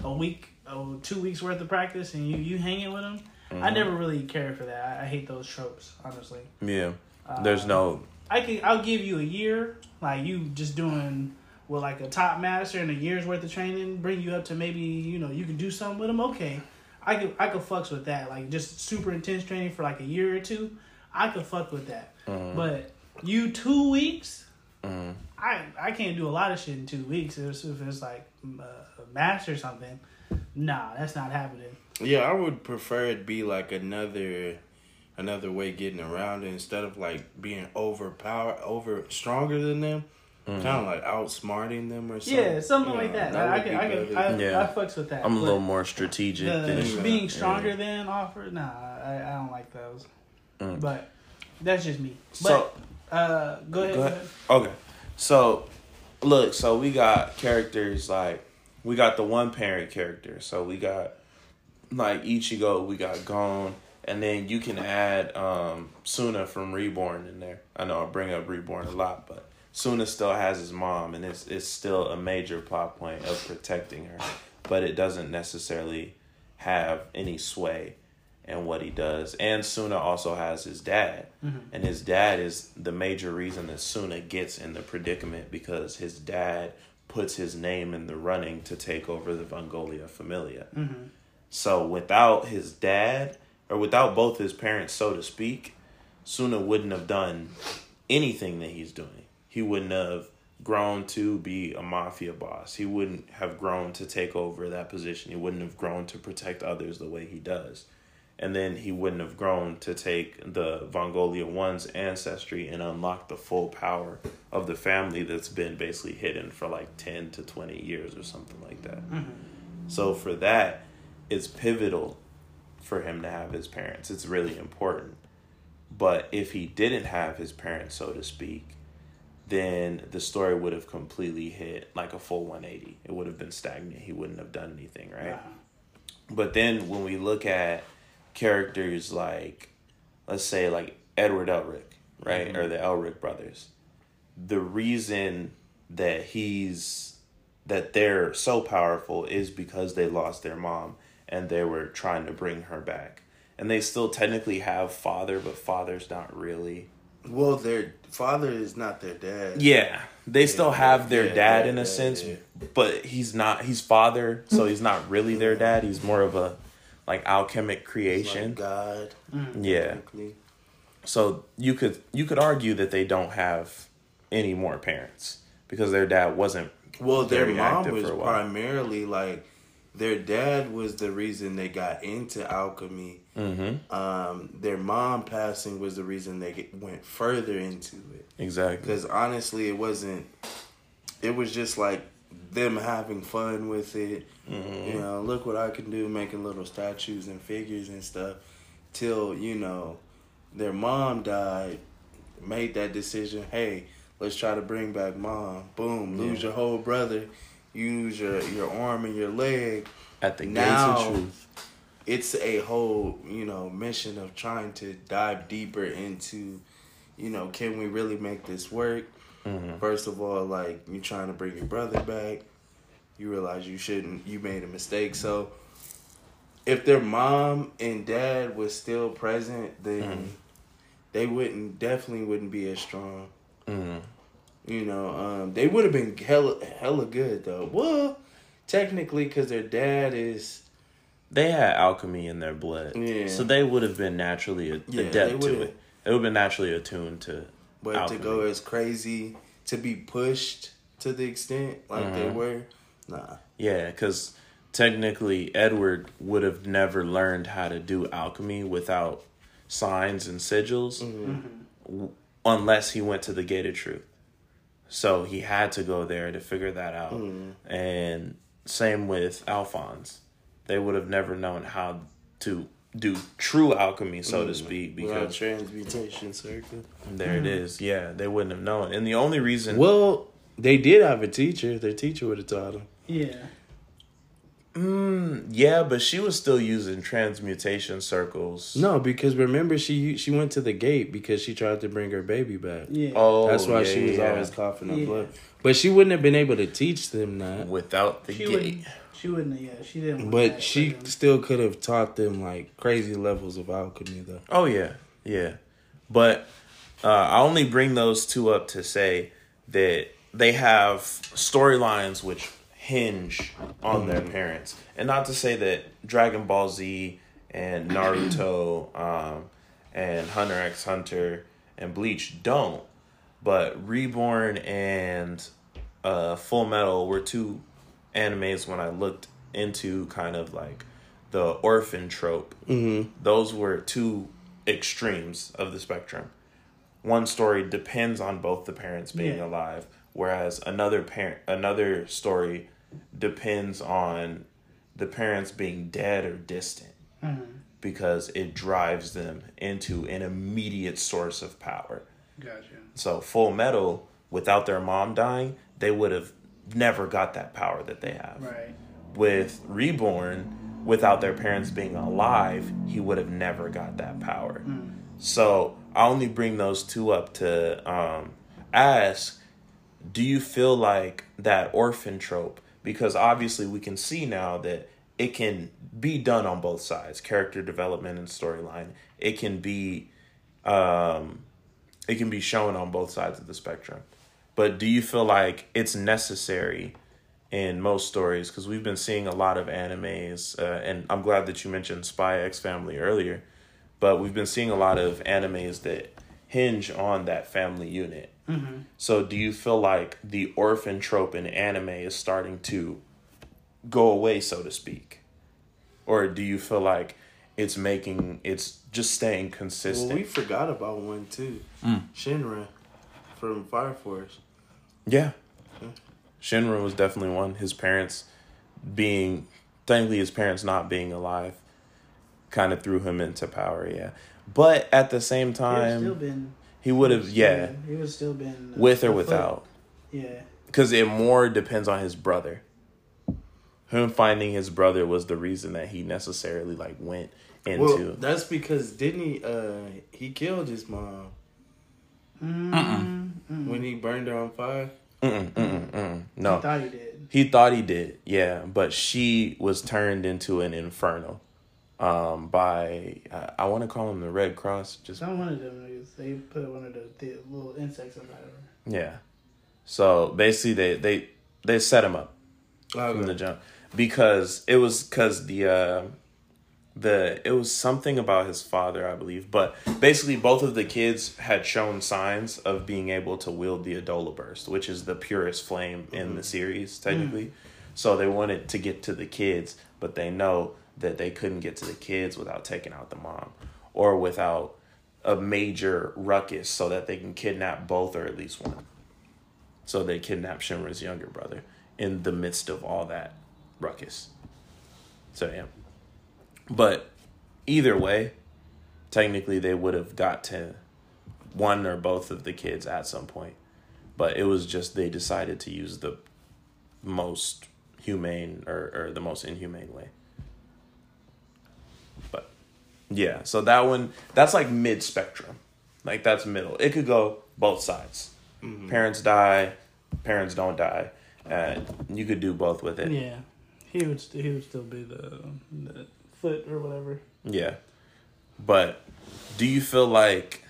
a week, oh, two weeks worth of practice, and you you hanging with them. I Mhm. never really cared for that. I, I hate those tropes, honestly. Yeah, Uh, there's no. I can I'll give you a year, like you just doing with like a top master and a year's worth of training, bring you up to maybe you know you can do something with them. Okay, I could I could fucks with that. Like just super intense training for like a year or two, I could fuck with that. Mhm. But you two weeks, Mhm. I I can't do a lot of shit in two weeks. If it's, if it's like uh, a master or something, nah, that's not happening. Yeah, I would prefer it be like another another way getting around it instead of like being overpower over stronger than them. Mhm. Kind of like outsmarting them or something. Yeah, something You like know, that. like, I, can, I, can, I, yeah. I fucks with that. I'm a But- little more strategic the than being yeah. stronger than offered. Nah, I, I don't like those. Mm. But that's just me. But So uh, go ahead. Go Go ahead. ahead. okay, so look, so we got characters like we got the one parent character. So we got like Ichigo, we got Gon, and then you can add um Tsuna from Reborn in there. I know I bring up Reborn a lot, but Tsuna still has his mom, and it's it's still a major plot point of protecting her, but it doesn't necessarily have any sway in what he does. And Tsuna also has his dad, mm-hmm. and his dad is the major reason that Tsuna gets in the predicament because his dad puts his name in the running to take over the Vongola Familia. Mm-hmm. So without his dad, or without both his parents, so to speak, Tsuna wouldn't have done anything that he's doing. He wouldn't have grown to be a mafia boss. He wouldn't have grown to take over that position. He wouldn't have grown to protect others the way he does. And then he wouldn't have grown to take the Vongola One's ancestry and unlock the full power of the family that's been basically hidden for like 10 to 20 years or something like that. Mm-hmm. So for that, it's pivotal for him to have his parents. It's really important. But if he didn't have his parents, so to speak, then the story would have completely hit like a full 180. It would have been stagnant. He wouldn't have done anything, right? But then when we look at characters like, let's say, like Edward Elric, right? Mm-hmm. Or the Elric brothers, the reason that he's, that they're so powerful is because they lost their mom and they were trying to bring her back. And they still technically have father, but father's not really. Well, their father is not their dad. Yeah, they still have their yeah, dad yeah, in a yeah, sense, yeah. but he's not. He's father, so he's not really their dad. He's more of a like alchemic creation. like God. Mm. yeah. technically. So you could you could argue that they don't have any more parents because their dad wasn't. Well, their very mom was for a while. primarily like their dad was the reason they got into alchemy. Mm-hmm. Um, their mom passing was the reason they get, went further into it. Exactly. Because honestly, it wasn't. It was just like them having fun with it. Mm-hmm. You know, look what I can do, making little statues and figures and stuff. Till you know, their mom died, made that decision. Hey, let's try to bring back mom. Boom, lose Yeah. your whole brother, use your your arm and your leg. At the Now- gates of truth. It's a whole you know mission of trying to dive deeper into, you know, can we really make this work? Mm-hmm. First of all, like you're trying to bring your brother back, you realize you shouldn't. You made a mistake. So, if their mom and dad was still present, then Mhm. they wouldn't definitely wouldn't be as strong. Mm-hmm. You know, um, they would have been hella hella good though. Well, technically, because their dad is They had alchemy in their blood, Yeah. so they would have been naturally a- Yeah, adept to would've- it. Would have been naturally attuned to. But alchemy. to go as crazy to be pushed to the extent like they Mhm. were, nah. Yeah, because technically Edward would have never learned how to do alchemy without signs and sigils mm-hmm. Mm-hmm. w- unless he went to the Gate of Truth. So he had to go there to figure that out. Mm-hmm. And same with Alphonse. They would have never known how to do true alchemy, so to speak, Without because transmutation circle. there it is. Yeah, they wouldn't have known. And the only reason. Well, they did have a teacher. Their teacher would have taught them. Yeah. Mm, yeah, but she was still using transmutation circles. No, because remember she she went to the gate because she tried to bring her baby back. Yeah. Oh, That's why yeah, she was yeah. always coughing up Yeah. blood. But she wouldn't have been able to teach them that. without the she gate. wouldn't. She wouldn't. Yeah, she didn't. want But that she for still could have taught them like crazy levels of alchemy though. Oh yeah, yeah. But uh, I only bring those two up to say that they have storylines which hinge on their parents, and not to say that Dragon Ball Z and Naruto *clears throat* um, and Hunter X Hunter and Bleach don't, but Reborn and uh, Full Metal were two animes when I looked into kind of like the orphan trope. Mm-hmm. Those were two extremes of the spectrum. One story depends on both the parents being Yeah. alive, whereas another parent, another story depends on the parents being dead or distant because it drives them into an immediate source of power. Gotcha. So Full Metal, without their mom dying, they would have never got that power that they have. Right. With Reborn, without their parents being alive, he would have never got that power. So I only bring those two up to um, ask do you feel like that orphan trope because obviously we can see now that it can be done on both sides character development and storyline it can be um it can be shown on both sides of the spectrum but do you feel like it's necessary in most stories? Because we've been seeing a lot of animes uh, and i'm glad that you mentioned spy x family earlier but we've been seeing a lot of animes that hinge on that family unit. So do you feel like the orphan trope in anime is starting to go away so to speak? Or do you feel like it's making it's just staying Well, consistent? we forgot about one too. Shinra from Fire Force. Yeah. Shinra was definitely one. His parents being, thankfully, his parents not being alive kind of threw him into power, yeah. But at the same He would have still time, been. he would have, yeah, He would have still been. uh, with or afoot. without. Yeah. Because it more depends on his brother. Him finding his brother was the reason that he necessarily like went into. Well, that's because didn't he? Uh, he killed his mom when he burned her on fire. Mm-mm, mm-mm, mm-mm. No, I thought he did. He thought he did, yeah, but she was turned into an inferno um, by I, I want to call him the Red Cross. Just Some one of them niggas, they put one of the, the little insects of her. yeah. So basically, they they they set him up from the jump because it was because the uh, the it was something about his father, I believe, but basically both of the kids had shown signs of being able to wield the Adolla Burst, which is the purest flame in the mm-hmm. series, mm. technically. So they wanted to get to the kids, but they know that they couldn't get to the kids without taking out the mom or without a major ruckus so that they can kidnap both or at least one. So they kidnap Shimmer's younger brother in the midst of all that ruckus. So yeah. But either way, technically they would have got to one or both of the kids at some point. But it was just they decided to use the most humane or, or the most inhumane way. But yeah, so that one that's like mid spectrum. Like that's middle. It could go both sides. Parents die, parents don't die. Uh, you could do both with it. Yeah. He would, st- he would still be the, the foot or whatever. Yeah. But do you feel like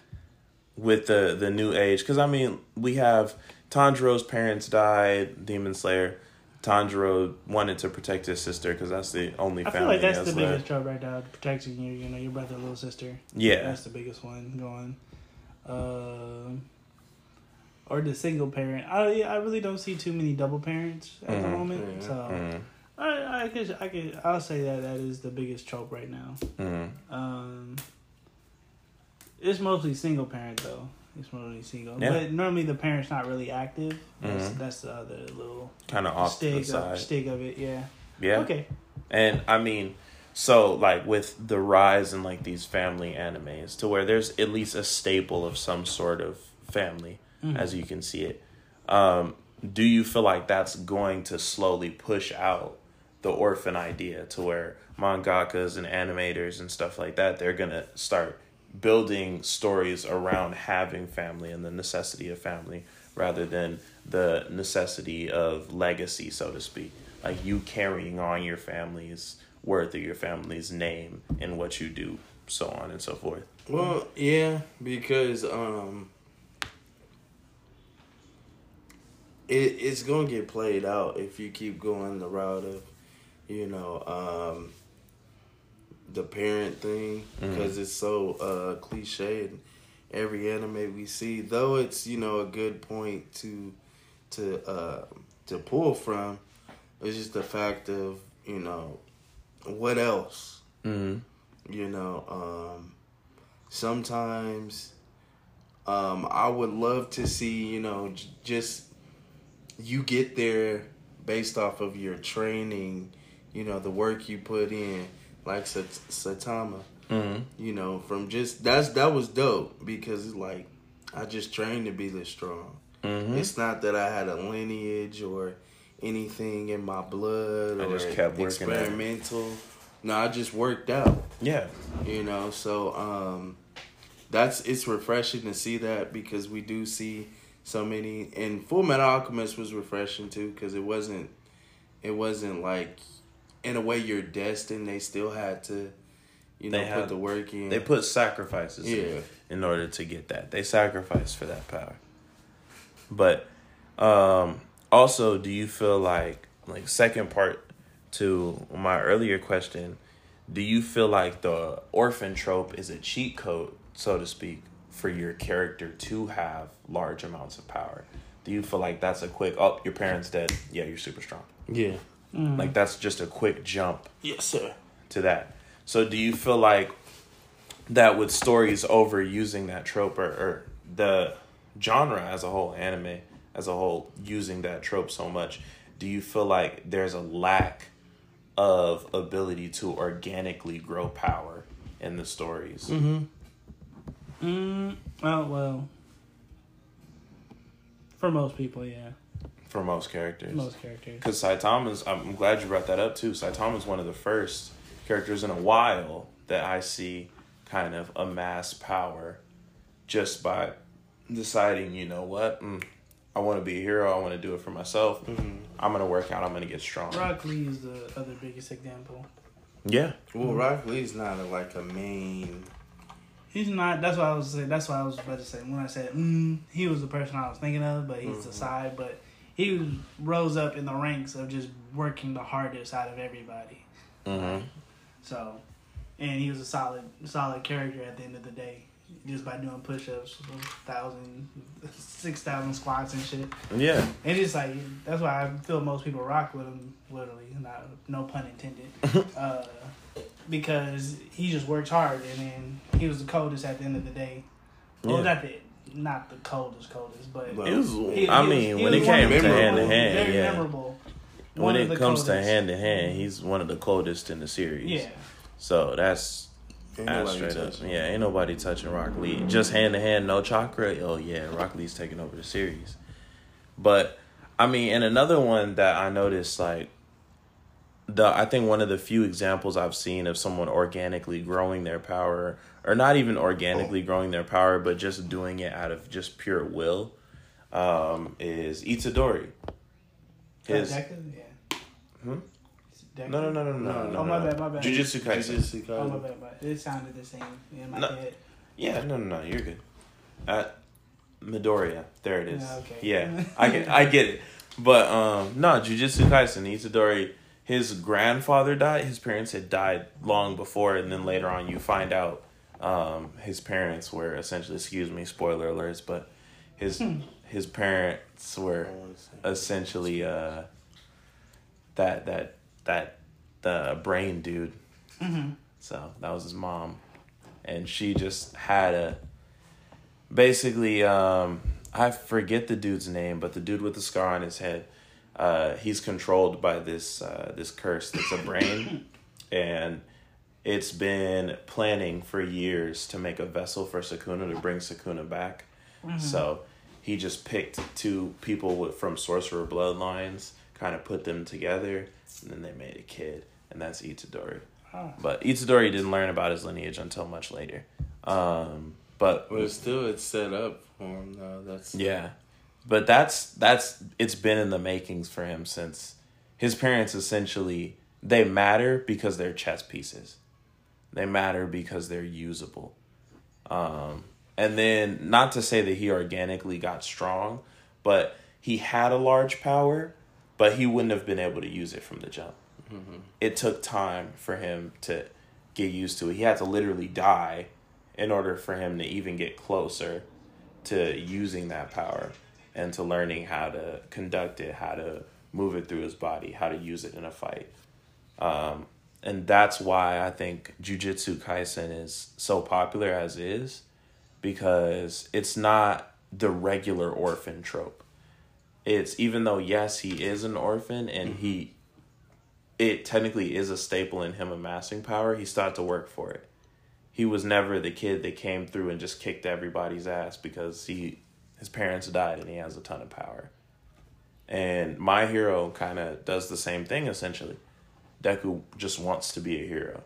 with the the new age because I mean we have Tanjiro's parents died, Demon Slayer. Tanjiro wanted to protect his sister because that's the only I feel like that's he the has biggest left. trope right now, protecting your, you know, your brother, little sister. Yeah, That's the biggest one going. Um or the single parent. I I really don't see too many double parents at the Mhm. moment. Yeah. So mm, I I could I could I'll say that that is the biggest trope right now. mm. Um, it's mostly single parent though. It's mostly single, Yeah. but normally the parent's not really active. That's, Mhm. that's the other little kind of off to the of, stick of it. Yeah. Yeah, Okay. And I mean, so like with the rise in like these family animes, to where there's at least a staple of some sort of family, Mhm. as you can see it. Um, do you feel like that's going to slowly push out the orphan idea to where mangakas and animators and stuff like that they're gonna start building stories around having family and the necessity of family rather than the necessity of legacy, so to speak. Like you carrying on your family's worth or your family's name and what you do, so on and so forth. Well, yeah, because um, it it's gonna get played out if you keep going the route of, you know, um, the parent thing because it's so uh cliche in every anime we see. Though it's you know a good point to to uh to pull from, it's just the fact of you know what else Mm-hmm. you know um sometimes um i would love to see you know j- just you get there based off of your training you know the work you put in like Sat- Saitama Mm-hmm. you know from just that's that was dope because it's like i just trained to be this strong Mm-hmm. it's not that i had a lineage or anything in my blood I or just kept working at it. experimental no i just worked out Yeah. you know so um that's it's refreshing to see that because we do see so many and full metal alchemist was refreshing too because it wasn't it wasn't like in a way you're destined they still had to you know They put had- the work in They put sacrifices in, Yeah. in order to get that. They sacrificed for that power. But um also do you feel like like second part to my earlier question, do you feel like the orphan trope is a cheat code, so to speak, for your character to have large amounts of power? Do you feel like that's a quick oh your parents dead, yeah, you're super strong. yeah Like that's just a quick jump yes sir to that. So do you feel like that with stories overusing that trope or, or the genre as a whole, anime as a whole, using that trope so much, do you feel like there's a lack of ability to organically grow power in the stories? mm-hmm Mm, oh well. For most people, yeah. For most characters. Most characters. Because Saitama's, I'm glad you brought that up too. Saitama's one of the first characters in a while that I see kind of amass power just by deciding, you know what, mm, I want to be a hero. I want to do it for myself. I'm gonna work out. I'm gonna get strong. Rock Lee is the other biggest example. Yeah, well rock lee's not a, like a main He's not. That's what I was saying. That's what I was about to say when I said mm, he was the person I was thinking of, but he's the side. But he rose up in the ranks of just working the hardest out of everybody. hmm So, and he was a solid, solid character at the end of the day, just by doing push-ups, thousand, six thousand squats and shit. yeah, And just like that's why I feel most people rock with him, literally, not no pun intended, *laughs* uh, because he just works hard, and then he was the coldest at the end of the day. Well, Yeah. not the not the coldest, coldest, but Well, it was. he- I he was- mean, he when it came of to hand to hand, very yeah. memorable. When One of it the comes to hand to hand, he's one of the coldest in the series. yeah, So that's Ain't straight up. touching. Yeah, ain't nobody touching Rock Lee. Just hand to hand, no chakra. Oh yeah, Rock Lee's taking over the series. But I mean, and another one that I noticed, like the I think one of the few examples I've seen of someone organically growing their power, or not even organically growing their power, but just doing it out of just pure will, um, is Itadori. His Deku? yeah. Hmm? Deku? no no no no no No. no. Oh, my bad, my bad. Jujutsu Kaisen. Jujutsu Oh my bad, my bad. It sounded the same in my No. head. Yeah, no no no, you're good. At Midoriya. There it is. Yeah, okay. Yeah, *laughs* I get, I get it. But um, no, Jujutsu Kaisen, Itadori, his grandfather died. His parents had died long before, and then later on, you find out um, his parents were essentially, excuse me, spoiler alerts, but his Hmm. his parents were I wanna say. essentially uh, that that that the brain dude. Mhm. So that was his mom, and she just had a basically um, I forget the dude's name, but the dude with the scar on his head, uh, he's controlled by this uh, this curse that's a brain, *coughs* and it's been planning for years to make a vessel for Sukuna to bring Sukuna back. So he just picked two people with, from sorcerer bloodlines, kind of put them together, and then they made a kid, and that's Itadori. Oh. But Itadori didn't learn about his lineage until much later. Um, but But still, it's set up for him though. That's yeah, but that's that's it's been in the makings for him since his parents essentially they matter because they're chess pieces. They matter because they're usable. Um, and then not to say that he organically got strong, but he had a large power, but he wouldn't have been able to use it from the jump. It took time for him to get used to it. He had to literally die in order for him to even get closer to using that power and to learning how to conduct it, how to move it through his body, how to use it in a fight. Um, and that's why I think Jujutsu Kaisen is so popular as is because it's not the regular orphan trope. It's even though yes, he is an orphan and he it technically is a staple in him amassing power, he started to work for it. He was never the kid that came through and just kicked everybody's ass because he his parents died and he has a ton of power. And my hero kind of does the same thing essentially. Deku just wants to be a hero.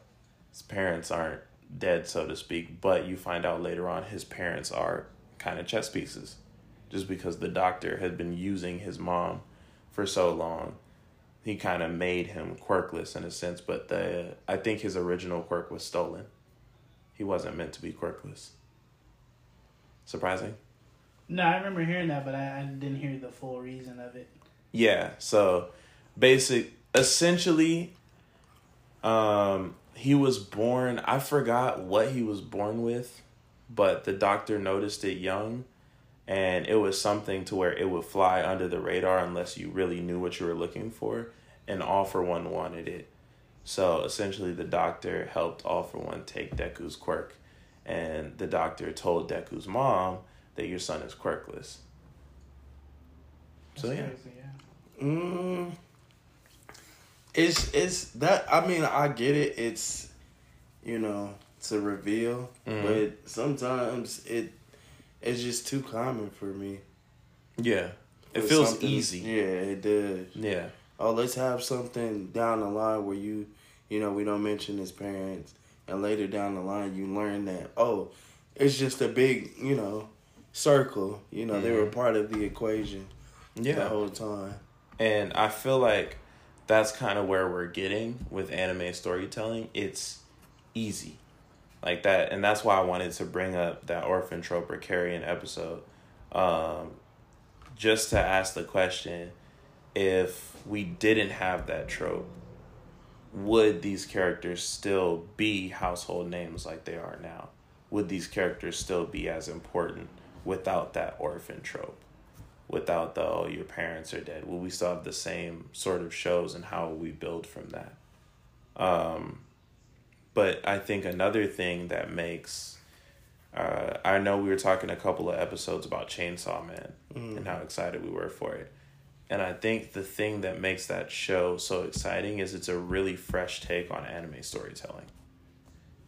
His parents aren't dead, so to speak, but you find out later on his parents are kind of chess pieces. Just because the doctor had been using his mom for so long, he kind of made him quirkless in a sense, but the I think his original quirk was stolen. He wasn't meant to be quirkless. Surprising? No, I remember hearing that, but I, I didn't hear the full reason of it. Yeah, so basic essentially um he was born I forgot what he was born with, but the doctor noticed it young and it was something to where it would fly under the radar unless you really knew what you were looking for and all for one wanted it. So essentially the doctor helped all for one take Deku's quirk and the doctor told Deku's mom that your son is quirkless. So yeah. crazy, yeah. Mm, it's it's that I mean I get it. It's you know it's a reveal, Mhm. but sometimes it it's just too common for me. Yeah. It For feels easy. Yeah, it does. Yeah. Oh, let's have something down the line where you you know we don't mention his parents, and later down the line you learn that oh, it's just a big you know circle. You know they were Mhm. part of the equation yeah. the whole time. And I feel like that's kind of where we're getting with anime storytelling. It's easy. Like that and that's why I wanted to bring up that orphan trope or carrion episode. Um just to ask the question if we didn't have that trope, would these characters still be household names like they are now? Would these characters still be as important without that orphan trope? Without the oh your parents are dead, will we still have the same sort of shows and how will we build from that? Um, but I think another thing that makes uh, I know we were talking a couple of episodes about Chainsaw Man and how excited we were for it. And I think the thing that makes that show so exciting is it's a really fresh take on anime storytelling.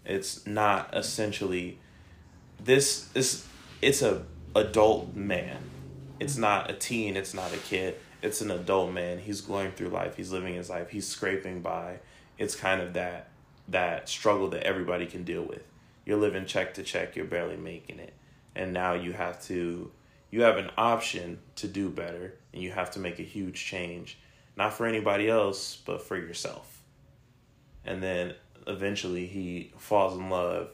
It's not essentially this is it's a adult man. It's not a teen, it's not a kid. It's an adult man. He's going through life. He's living his life. He's scraping by. It's kind of that that struggle that everybody can deal with. You're living check to check, you're barely making it. And now you have to you have an option to do better and you have to make a huge change not for anybody else but for yourself and then eventually he falls in love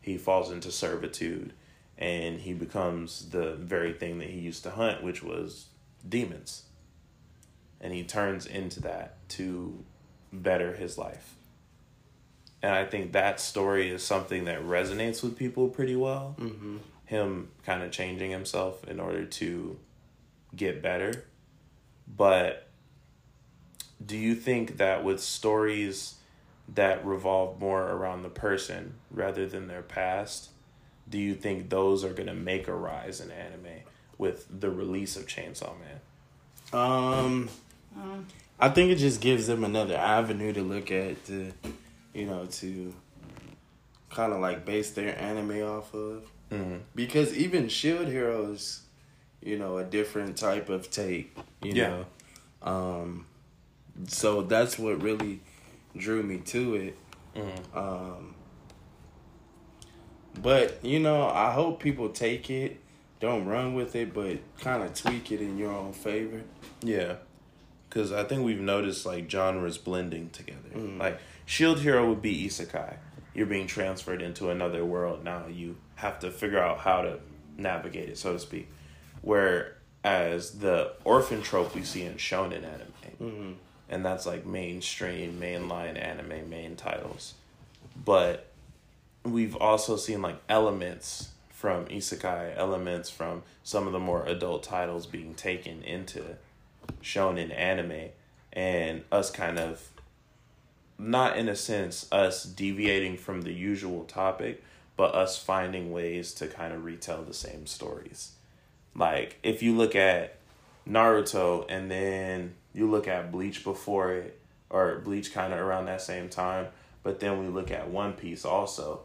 he falls into servitude and he becomes the very thing that he used to hunt, which was demons. And he turns into that to better his life. And I think that story is something that resonates with people pretty well. Mm-hmm. Him kind of changing himself in order to get better. But do you think that with stories that revolve more around the person rather than their past, do you think those are going to make a rise in anime with the release of Chainsaw Man? Um, I think it just gives them another avenue to look at to, you know, to kind of like base their anime off of. Mm-hmm. Because even Shield Heroes, you know, a different type of take, you Yeah. know. Um, so that's what really drew me to it. Mm-hmm. Um, but you know, I hope people take it, don't run with it, but kind of tweak it in your own favor. Yeah. Because I think we've noticed like genres blending together. Mm. Like Shield Hero would be isekai. You're being transferred into another world. Now you have to figure out how to navigate it, so to speak. Whereas the orphan trope we see in shonen anime, Mm-hmm. and that's like mainstream, mainline anime main titles. But we've also seen like elements from isekai, elements from some of the more adult titles being taken into shonen anime, and us kind of not in a sense us deviating from the usual topic, but us finding ways to kind of retell the same stories. Like if you look at Naruto and then you look at Bleach before it, or Bleach kind of around that same time, but then we look at One Piece also.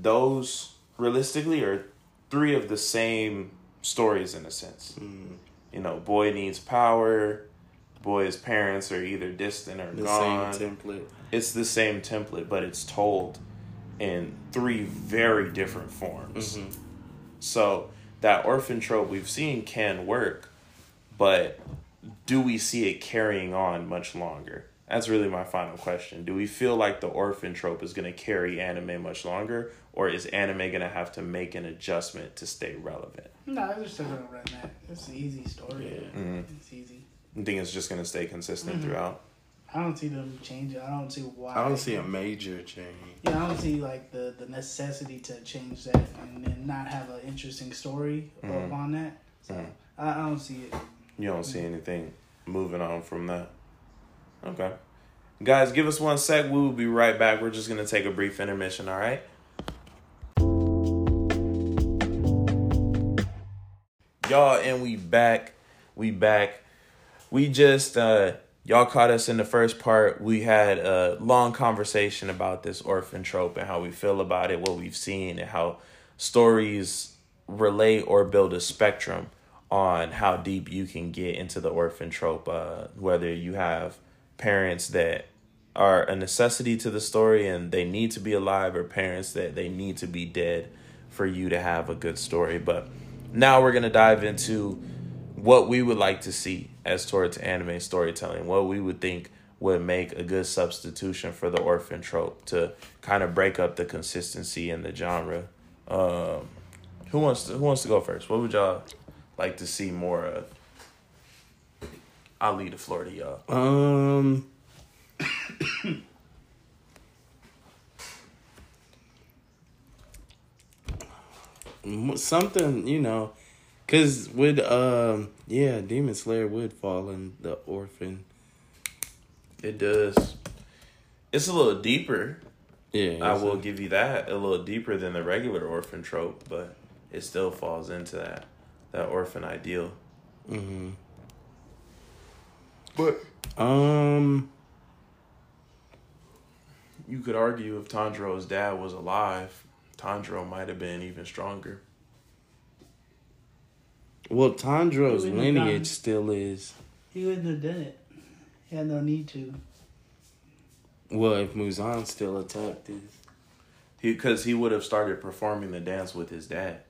Those realistically are three of the same stories in a sense. Mm. You know, boy needs power, boy's parents are either distant or The gone same template. it's the same template, but it's told in three very different forms. Mhm. So that orphan trope we've seen can work, but do we see it carrying on much longer? That's really my final question. Do we feel like the orphan trope is going to carry anime much longer, or is anime going to have to make an adjustment to stay relevant? no, they're still gonna run that. It's an easy story. Yeah. Mhm. It's easy. You think it's just going to stay consistent Mhm. throughout? I don't see them changing. I don't see why. I don't see a major change. Yeah, I don't see like the the necessity to change that and then not have an interesting story Mhm. on that. So Mhm. I, I don't see it. You don't see anything moving on from that. Okay. Guys, give us one sec. We will be right back. We're just going to take a brief intermission, all right? Y'all, and we back. We back. We just, uh, y'all caught us in the first part. We had a long conversation about this orphan trope and how we feel about it, what we've seen, and how stories relate or build a spectrum on how deep you can get into the orphan trope. Uh, whether you have parents that are a necessity to the story and they need to be alive, or parents that they need to be dead for you to have a good story. But now we're gonna dive into what we would like to see as towards anime storytelling, what we would think would make a good substitution for the orphan trope to kind of break up the consistency in the genre. Um, who wants to Who wants to go first? What would y'all like to see more of? I'll leave the floor to y'all. Um. *coughs* something you know, cause with um yeah, Demon Slayer would fall in the orphan. It does. It's a little deeper. Yeah, I will a- give you that. A little deeper than the regular orphan trope, but it still falls into that that orphan ideal. Mhm. But Um. you could argue if Tanjiro's dad was alive, Tanjiro might have been even stronger. Well, Tanjiro's He wouldn't have lineage done- still is. He wouldn't have done it. He had no need to. Well, if Muzan still attacked his. He because he would have started performing the dance with his dad.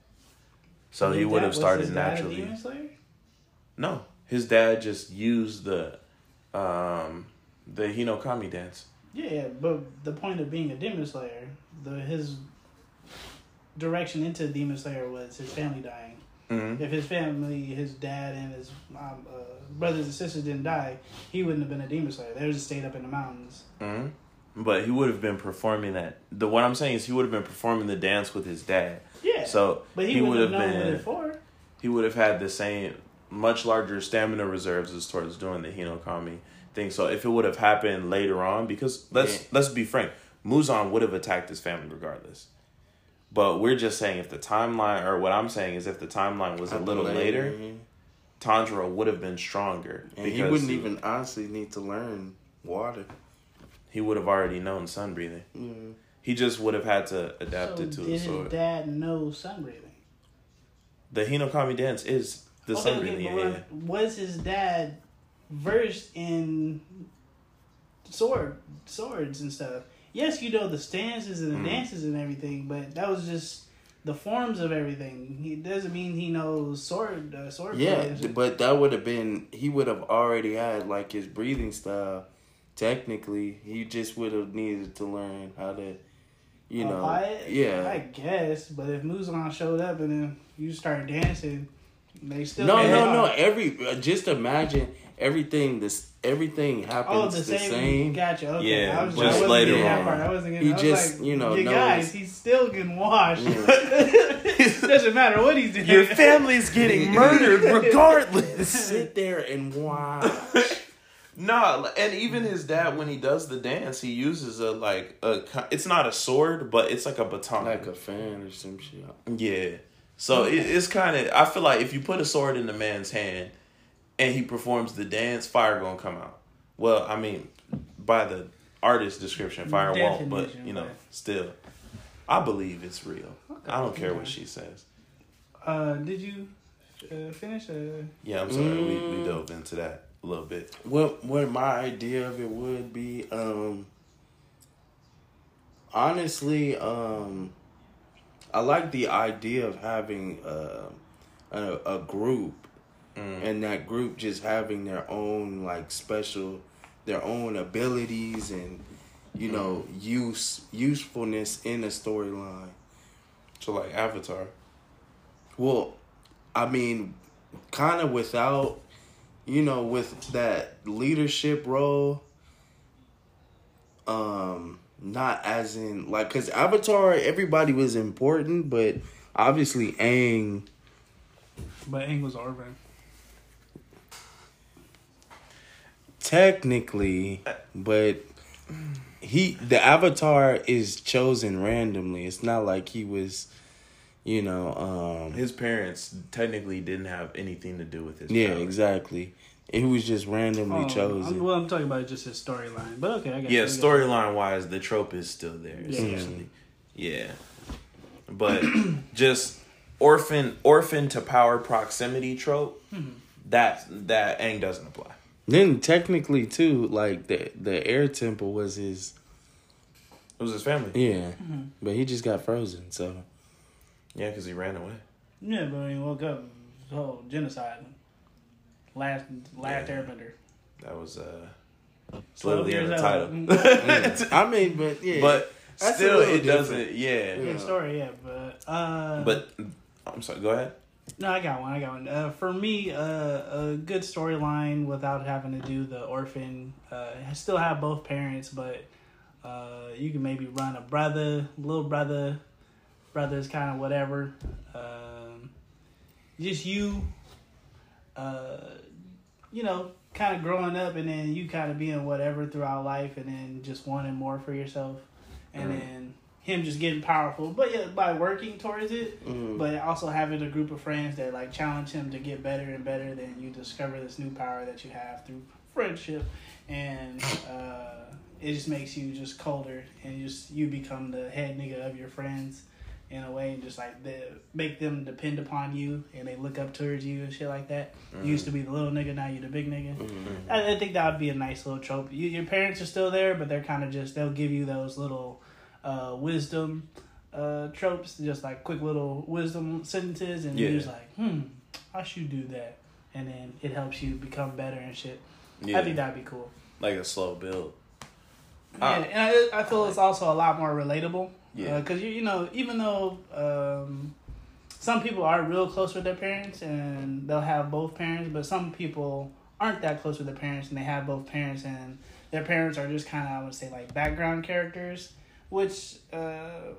So he would have started his dad a naturally. No, his dad just used the um the Hinokami dance. Yeah, yeah, but the point of being a Demon Slayer, the his direction into Demon Slayer was his family dying. Mhm. If his family, his dad and his um, uh, brothers and sisters didn't die, he wouldn't have been a Demon Slayer. They would just stayed up in the mountains. hmm But he would have been performing that. The what I'm saying is he would have been performing the dance with his dad. Yeah, So but he, he would have have been he would have had the same much larger stamina reserves as towards doing the Hinokami thing. So if it would have happened later on, because let's Yeah. let's be frank, Muzan would have attacked his family regardless. But we're just saying if the timeline, or what I'm saying is if the timeline was a little later, mm-hmm. Tanjiro would have been stronger and he wouldn't even honestly need to learn water. he would have already known sun breathing. Yeah. He just would have had to adapt so it to did the his sword. dad know sun breathing? The Hinokami dance is the Okay, sun okay, breathing. but Yeah, Was his dad versed in sword swords and stuff? Yes, you know the stances and the Mhm. dances and everything, but that was just the forms of everything. He doesn't mean he knows sword uh, sword. Yeah, shit. but that would have been he would have already had like his breathing style. Technically, he just would have needed to learn how to, you know, Apply it? yeah. I guess. But if Muzan showed up and then you start dancing, they still no, no, caught. no. Every uh, just imagine everything. This everything Oh, happens the the, same. same. Gotcha. Okay. Yeah, I was just I later getting that on. part. I wasn't getting. He I was just, like, you know, you guys, he's still getting washed. Yeah. *laughs* Doesn't matter what he's doing. Your family's getting *laughs* murdered regardless. *laughs* Sit there and watch. No, and even his dad, when he does the dance, he uses a like a. It's not a sword, but it's like a baton. like a fan or some shit. yeah. So it, it's kind of. I feel like if you put a sword in the man's hand, and he performs the dance, fire gonna come out. Well, I mean, by the artist description, fire won't. But you know, right. still, I believe it's real. I don't care what she says. Uh, did you uh, finish? Uh, Yeah, I'm sorry. We, we Mm. dove into that a little bit. What what my idea of it would be, um honestly, um I like the idea of having uh, a a group Mm. and that group just having their own like special their own abilities and you know use usefulness in a storyline. So like Avatar. Well, I mean, kind of without, you know, with that leadership role. Um, not as in like, cause Avatar, everybody was important, but obviously Aang. but Aang was Orban. Technically, but he the Avatar is chosen randomly. It's not like he was, you know, um His parents technically didn't have anything to do with his. Yeah, power. exactly. He was just randomly chosen. I'm, well, I'm talking about just his storyline. But okay, I got Yeah, storyline wise, the trope is still there. Yeah. Essentially, yeah. But *clears throat* just orphan, orphan to power proximity trope. Mm-hmm. That that Aang doesn't apply. Then technically too, like the the air temple was his It was his family. yeah, Mm-hmm. but he just got frozen. So Yeah, because he ran away. Yeah, but he woke up, the whole genocide. Last last Yeah. Airbender. That was uh, it's 12 literally in the title. *laughs* old. I mean, but yeah, But That's still, little it doesn't. different. Yeah. Good story, yeah. But uh, But I'm sorry. Go ahead. no, I got one. I got one. Uh, for me, uh, a good storyline without having to do the orphan. Uh, still have both parents, but uh, you can maybe run a brother, little brother, brother's kind of whatever. Um, just you, uh, you know, kind of growing up, and then you kind of being whatever throughout life, and then just wanting more for yourself, and Mhm. then him just getting powerful, but yeah, by working towards it Mm. but also having a group of friends that like challenge him to get better and better then you discover this new power that you have through friendship and uh, it just makes you just colder and you just you become the head nigga of your friends in a way and just like the, make them depend upon you and they look up towards you and shit like that you used to be the little nigga now you're the big nigga Mm-hmm. I, I think that would be a nice little trope. You, your parents are still there, but they're kind of just they'll give you those little uh, wisdom uh, tropes, just like quick little wisdom sentences, and you're just like, hmm, I should do that, and then it helps you become better and shit. Yeah. I think that'd be cool. like a slow build. Yeah, Ah. and I, I feel it's also a lot more relatable Yeah. Because you you know even though um, some people are real close with their parents and they'll have both parents, but some people aren't that close with their parents and they have both parents and their parents are just kind of I would say like background characters, which uh,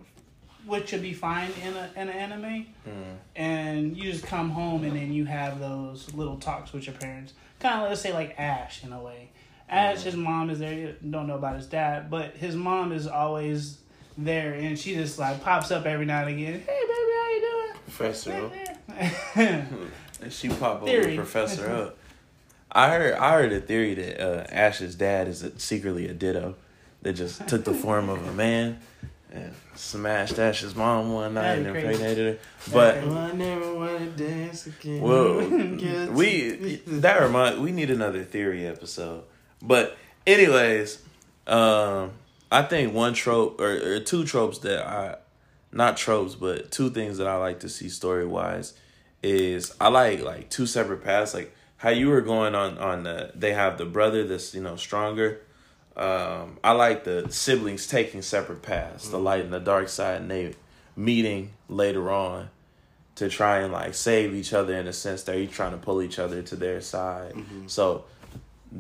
which should be fine in a in an anime. Mm. And you just come home and then you have those little talks with your parents, kind of let's say like Ash in a way. Ash, his mom is there. You don't know about his dad, but his mom is always there, and she just like pops up every now and again. Hey, baby, how you doing? Professor. Oak. *laughs* And she pop over Professor *laughs* up. I heard I heard a theory that uh, Ash's dad is a, secretly a ditto that just *laughs* took the form of a man and smashed Ash's mom one night and That'd be crazy. impregnated her. But I never want to dance again. well, we that remind we need another theory episode. But anyways, um, I think one trope or, or two tropes that I not tropes, but two things that I like to see story wise is I like like two separate paths. Like how you were going on on the they have the brother that's you know stronger. Um, I like the siblings taking separate paths, the light and the dark side, and they meeting later on to try and like save each other in a sense that you're trying to pull each other to their side. So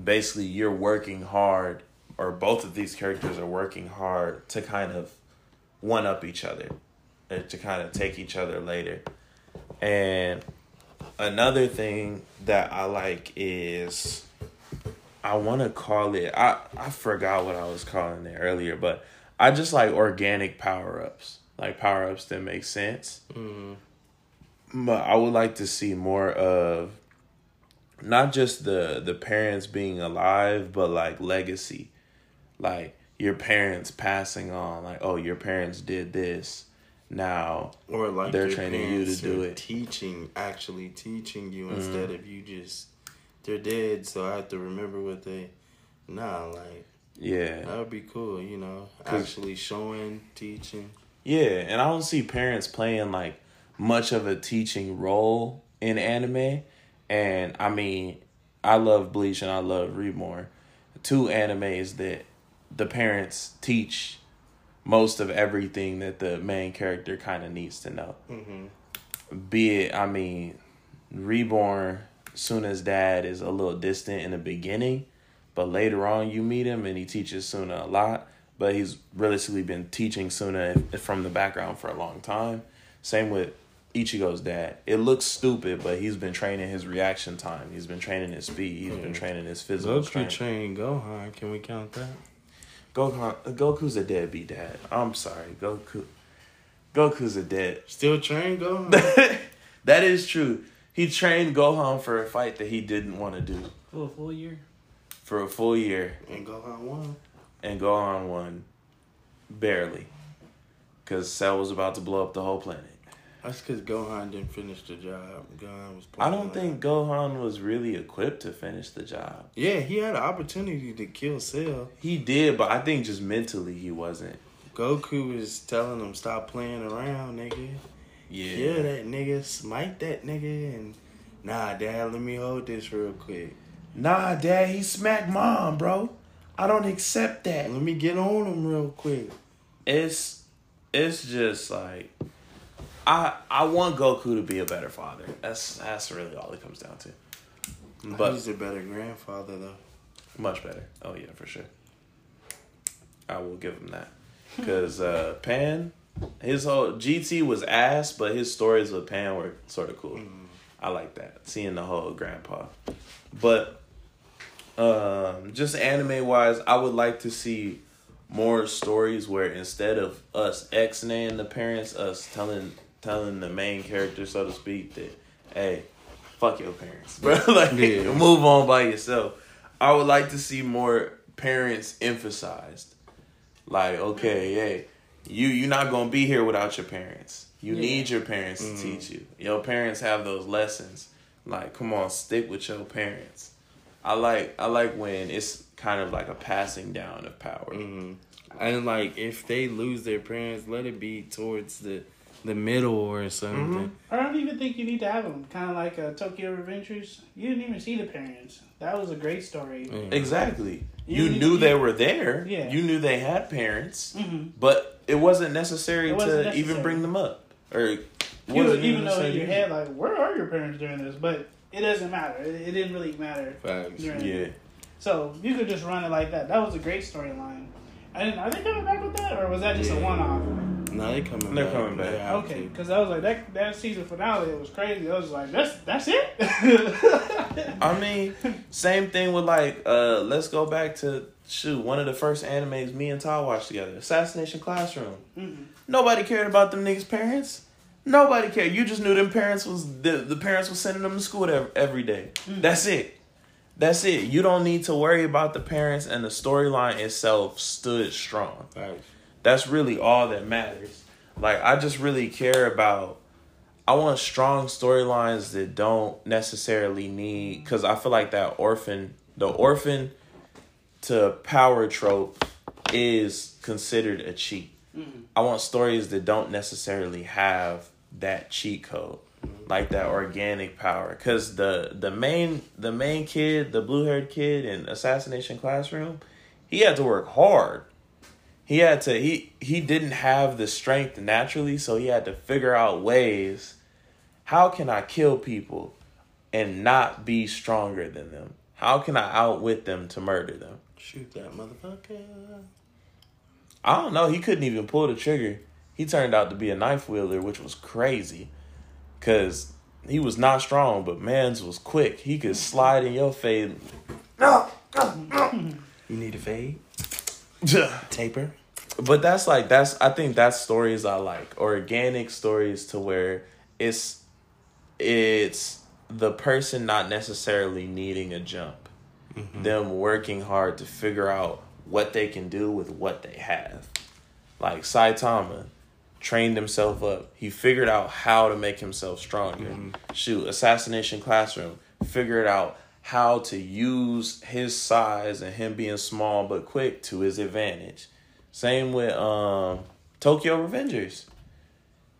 basically, you're working hard, or both of these characters are working hard to kind of one up each other, uh, to kind of take each other later. And another thing that I like is I want to call it I I forgot what I was calling it earlier, but I just like organic power ups, like power ups that make sense. Mhm. But I would like to see more of not just the the parents being alive, but like legacy, like your parents passing on. Like, oh, your parents did this. Now, Or like They're training you to do it. Teaching, actually teaching you Mhm. instead of you just. They're dead, so I have to remember what they. Nah, like yeah, that would be cool. You know actually showing, teaching. Yeah, and I don't see parents playing like much of a teaching role in anime. And I mean, I love Bleach and I love Reborn. Two animes that the parents teach most of everything that the main character kind of needs to know. Mm-hmm. Be it, I mean, Reborn, Tsuna's dad is a little distant in the beginning, but later on you meet him and he teaches Tsuna a lot. But he's realistically been teaching Tsuna from the background for a long time. Same with Ichigo's dad. It looks stupid, but he's been training his reaction time. He's been training his speed. He's been training his physical Goku train Gohan. Can we count that? Goku, Goku's a deadbeat dad. I'm sorry, Goku. Goku's a dead. Still train Gohan. *laughs* that is true. He trained Gohan for a fight that he didn't want to do For a full year. for a full year, and Gohan won. and Gohan won barely because Cell was about to blow up the whole planet. That's because Gohan didn't finish the job. Gohan was. I don't think Gohan was really equipped to finish the job. Yeah, he had an opportunity to kill Cell. He did, but I think just mentally he wasn't. Goku was telling him stop playing around, nigga. Yeah. Kill that nigga, smite that nigga, and nah, dad, let me hold this real quick. Nah, Dad, he smacked mom, bro. I don't accept that. Let me get on him real quick. it's it's just like I I want Goku to be a better father. That's that's really all it comes down to. But he's a better grandfather though. much better. Oh yeah, for sure. I will give him that because uh, Pan, his whole GT was ass, but his stories with Pan were sort of cool. I like that seeing the whole grandpa. But um, just anime wise, I would like to see more stories where instead of us X-naying the parents, us telling telling the main character, so to speak, that hey, fuck your parents, *laughs* bro. like Yeah. move on by yourself. I would like to see more parents emphasized. Like, okay, hey, you you're not gonna be here without your parents. You Yeah. need your parents to teach you. Your parents have those lessons. Like, come on, stick with your parents. I like I like when it's kind of like a passing down of power. hmm And like, if they lose their parents, let it be towards the the middle or something. I don't even think you need to have them. Kind of like uh, Tokyo Revengers. You didn't even see the parents. That was a great story. Yeah. Exactly. You You need- knew they were there. Yeah. You knew they had parents, mm-hmm. but it wasn't necessary It wasn't to necessary. even bring them up. Or You, wasn't even though in necessary your head, like, where are your parents during this? But it doesn't matter. It, it didn't really matter. Facts. during Yeah. So you could just run it like that. That was a great storyline. And are they coming back with that, or was that just a one-off? No, they coming They're back. coming back. They have Okay, because I was like that that season finale. It was crazy. I was like, that's that's it. *laughs* I mean, same thing with like, uh, let's go back to shoot one of the first animes me and Todd watched together, Assassination Classroom. Mhm. Nobody cared about them niggas' parents. Nobody cared. You just knew them parents was the the parents was sending them to school ev- every day. That's it. That's it. You don't need to worry about the parents and the storyline itself stood strong. Facts. That's really all that matters. Like I just really care about I want strong storylines that don't necessarily need cuz I feel like that orphan the orphan to power trope is considered a cheat. Mm-hmm. I want stories that don't necessarily have that cheat code. Mm-hmm. Like that organic power cuz the the main the main kid, the blue-haired kid in Assassination Classroom, he had to work hard he had to he he didn't have the strength naturally so he had to figure out ways how can i kill people and not be stronger than them how can i outwit them to murder them Shoot that motherfucker. i don't know he couldn't even pull the trigger he turned out to be a knife wielder which was crazy because he was not strong but man's was quick he could slide in your face You need a fade? *laughs* Taper? But that's like that's I think that's stories I like. Organic stories to where it's it's the person not necessarily needing a jump. Mm-hmm. Them working hard to figure out what they can do with what they have. Like Saitama trained himself up. He figured out how to make himself stronger. Mm-hmm. Shoot assassination classroom. Figured out how to use his size and him being small but quick to his advantage same with um Tokyo Revengers.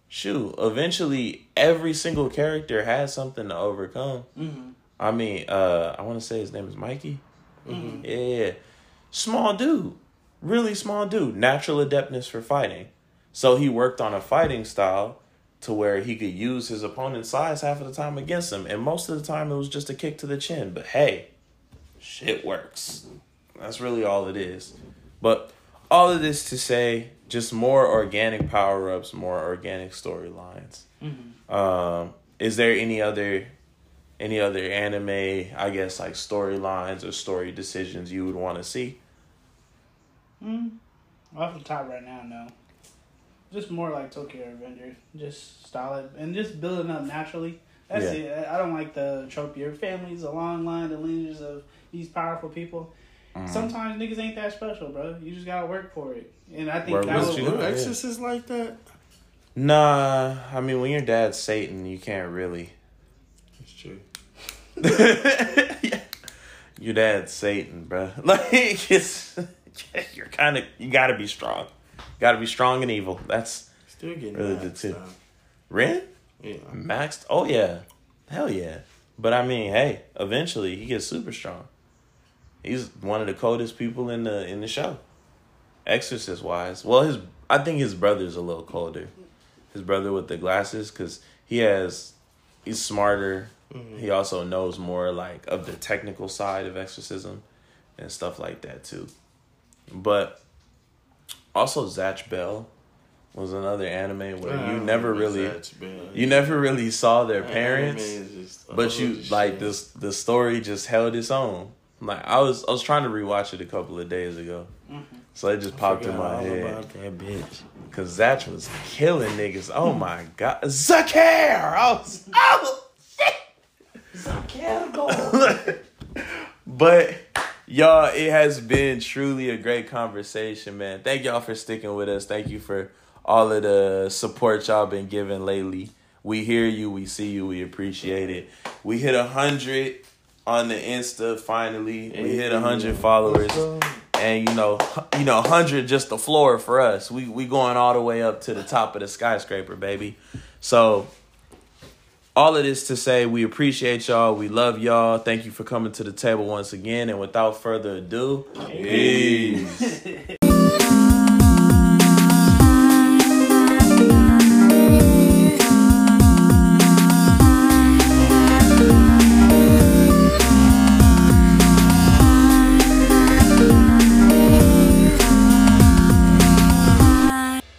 Shoot, eventually every single character has something to overcome. Mhm. I mean, uh I want to say his name is Mikey. Yeah. Small dude. Really small dude. Natural adeptness for fighting. So he worked on a fighting style to where he could use his opponent's size half of the time against him. And most of the time it was just a kick to the chin. But hey, shit works. That's really all it is. But all of this to say, just more organic power ups, more organic storylines. Um, is there any other any other anime, I guess like storylines or story decisions you would want to see? Mm. Off the top right now, no. Just more like Tokyo Revengers. Just solid and just building up naturally. That's Yeah. it. I I don't like the trope. Your family's a long line of lineages of these powerful people. Mm. Sometimes niggas ain't that special, bro. You just gotta work for it. And I think Work that with was you. No Yeah. exorcist like that? Nah, I mean when your dad's Satan, you can't really. It's true. *laughs* your dad's Satan, bro. *laughs* Like it's *laughs* you're kind of you got to be strong. Got to be strong and evil. That's Still getting Really really did too. Though. Ren Yeah. maxed. Oh yeah, hell yeah. But I mean, hey, eventually he gets super strong. He's one of the coldest people in the in the show. Exorcist wise, well, his I think his brother's a little colder. His brother with the glasses, because he has he's smarter. He also knows more like of the technical side of exorcism and stuff like that too. But also Zatch Bell was another anime where you never really you never really saw their parents, anime is just but you like this. The story just held its own. Like I was, I was trying to rewatch it a couple of days ago, mm-hmm. so it just popped in my all head about that bitch. because Zatch was killing niggas. Oh my god, Zakeru! I was, oh shit, *laughs* but y'all, it has been truly a great conversation, man. Thank y'all for sticking with us. Thank you for all of the support y'all been giving lately. We hear you, we see you, we appreciate it. We hit a hundred on the Insta finally. We hit a hundred followers. and you know, you know, hundred just the floor for us. We we going all the way up to the top of the skyscraper, baby. So all of this to say we appreciate y'all we love y'all thank you for coming to the table once again and without further ado peace *laughs*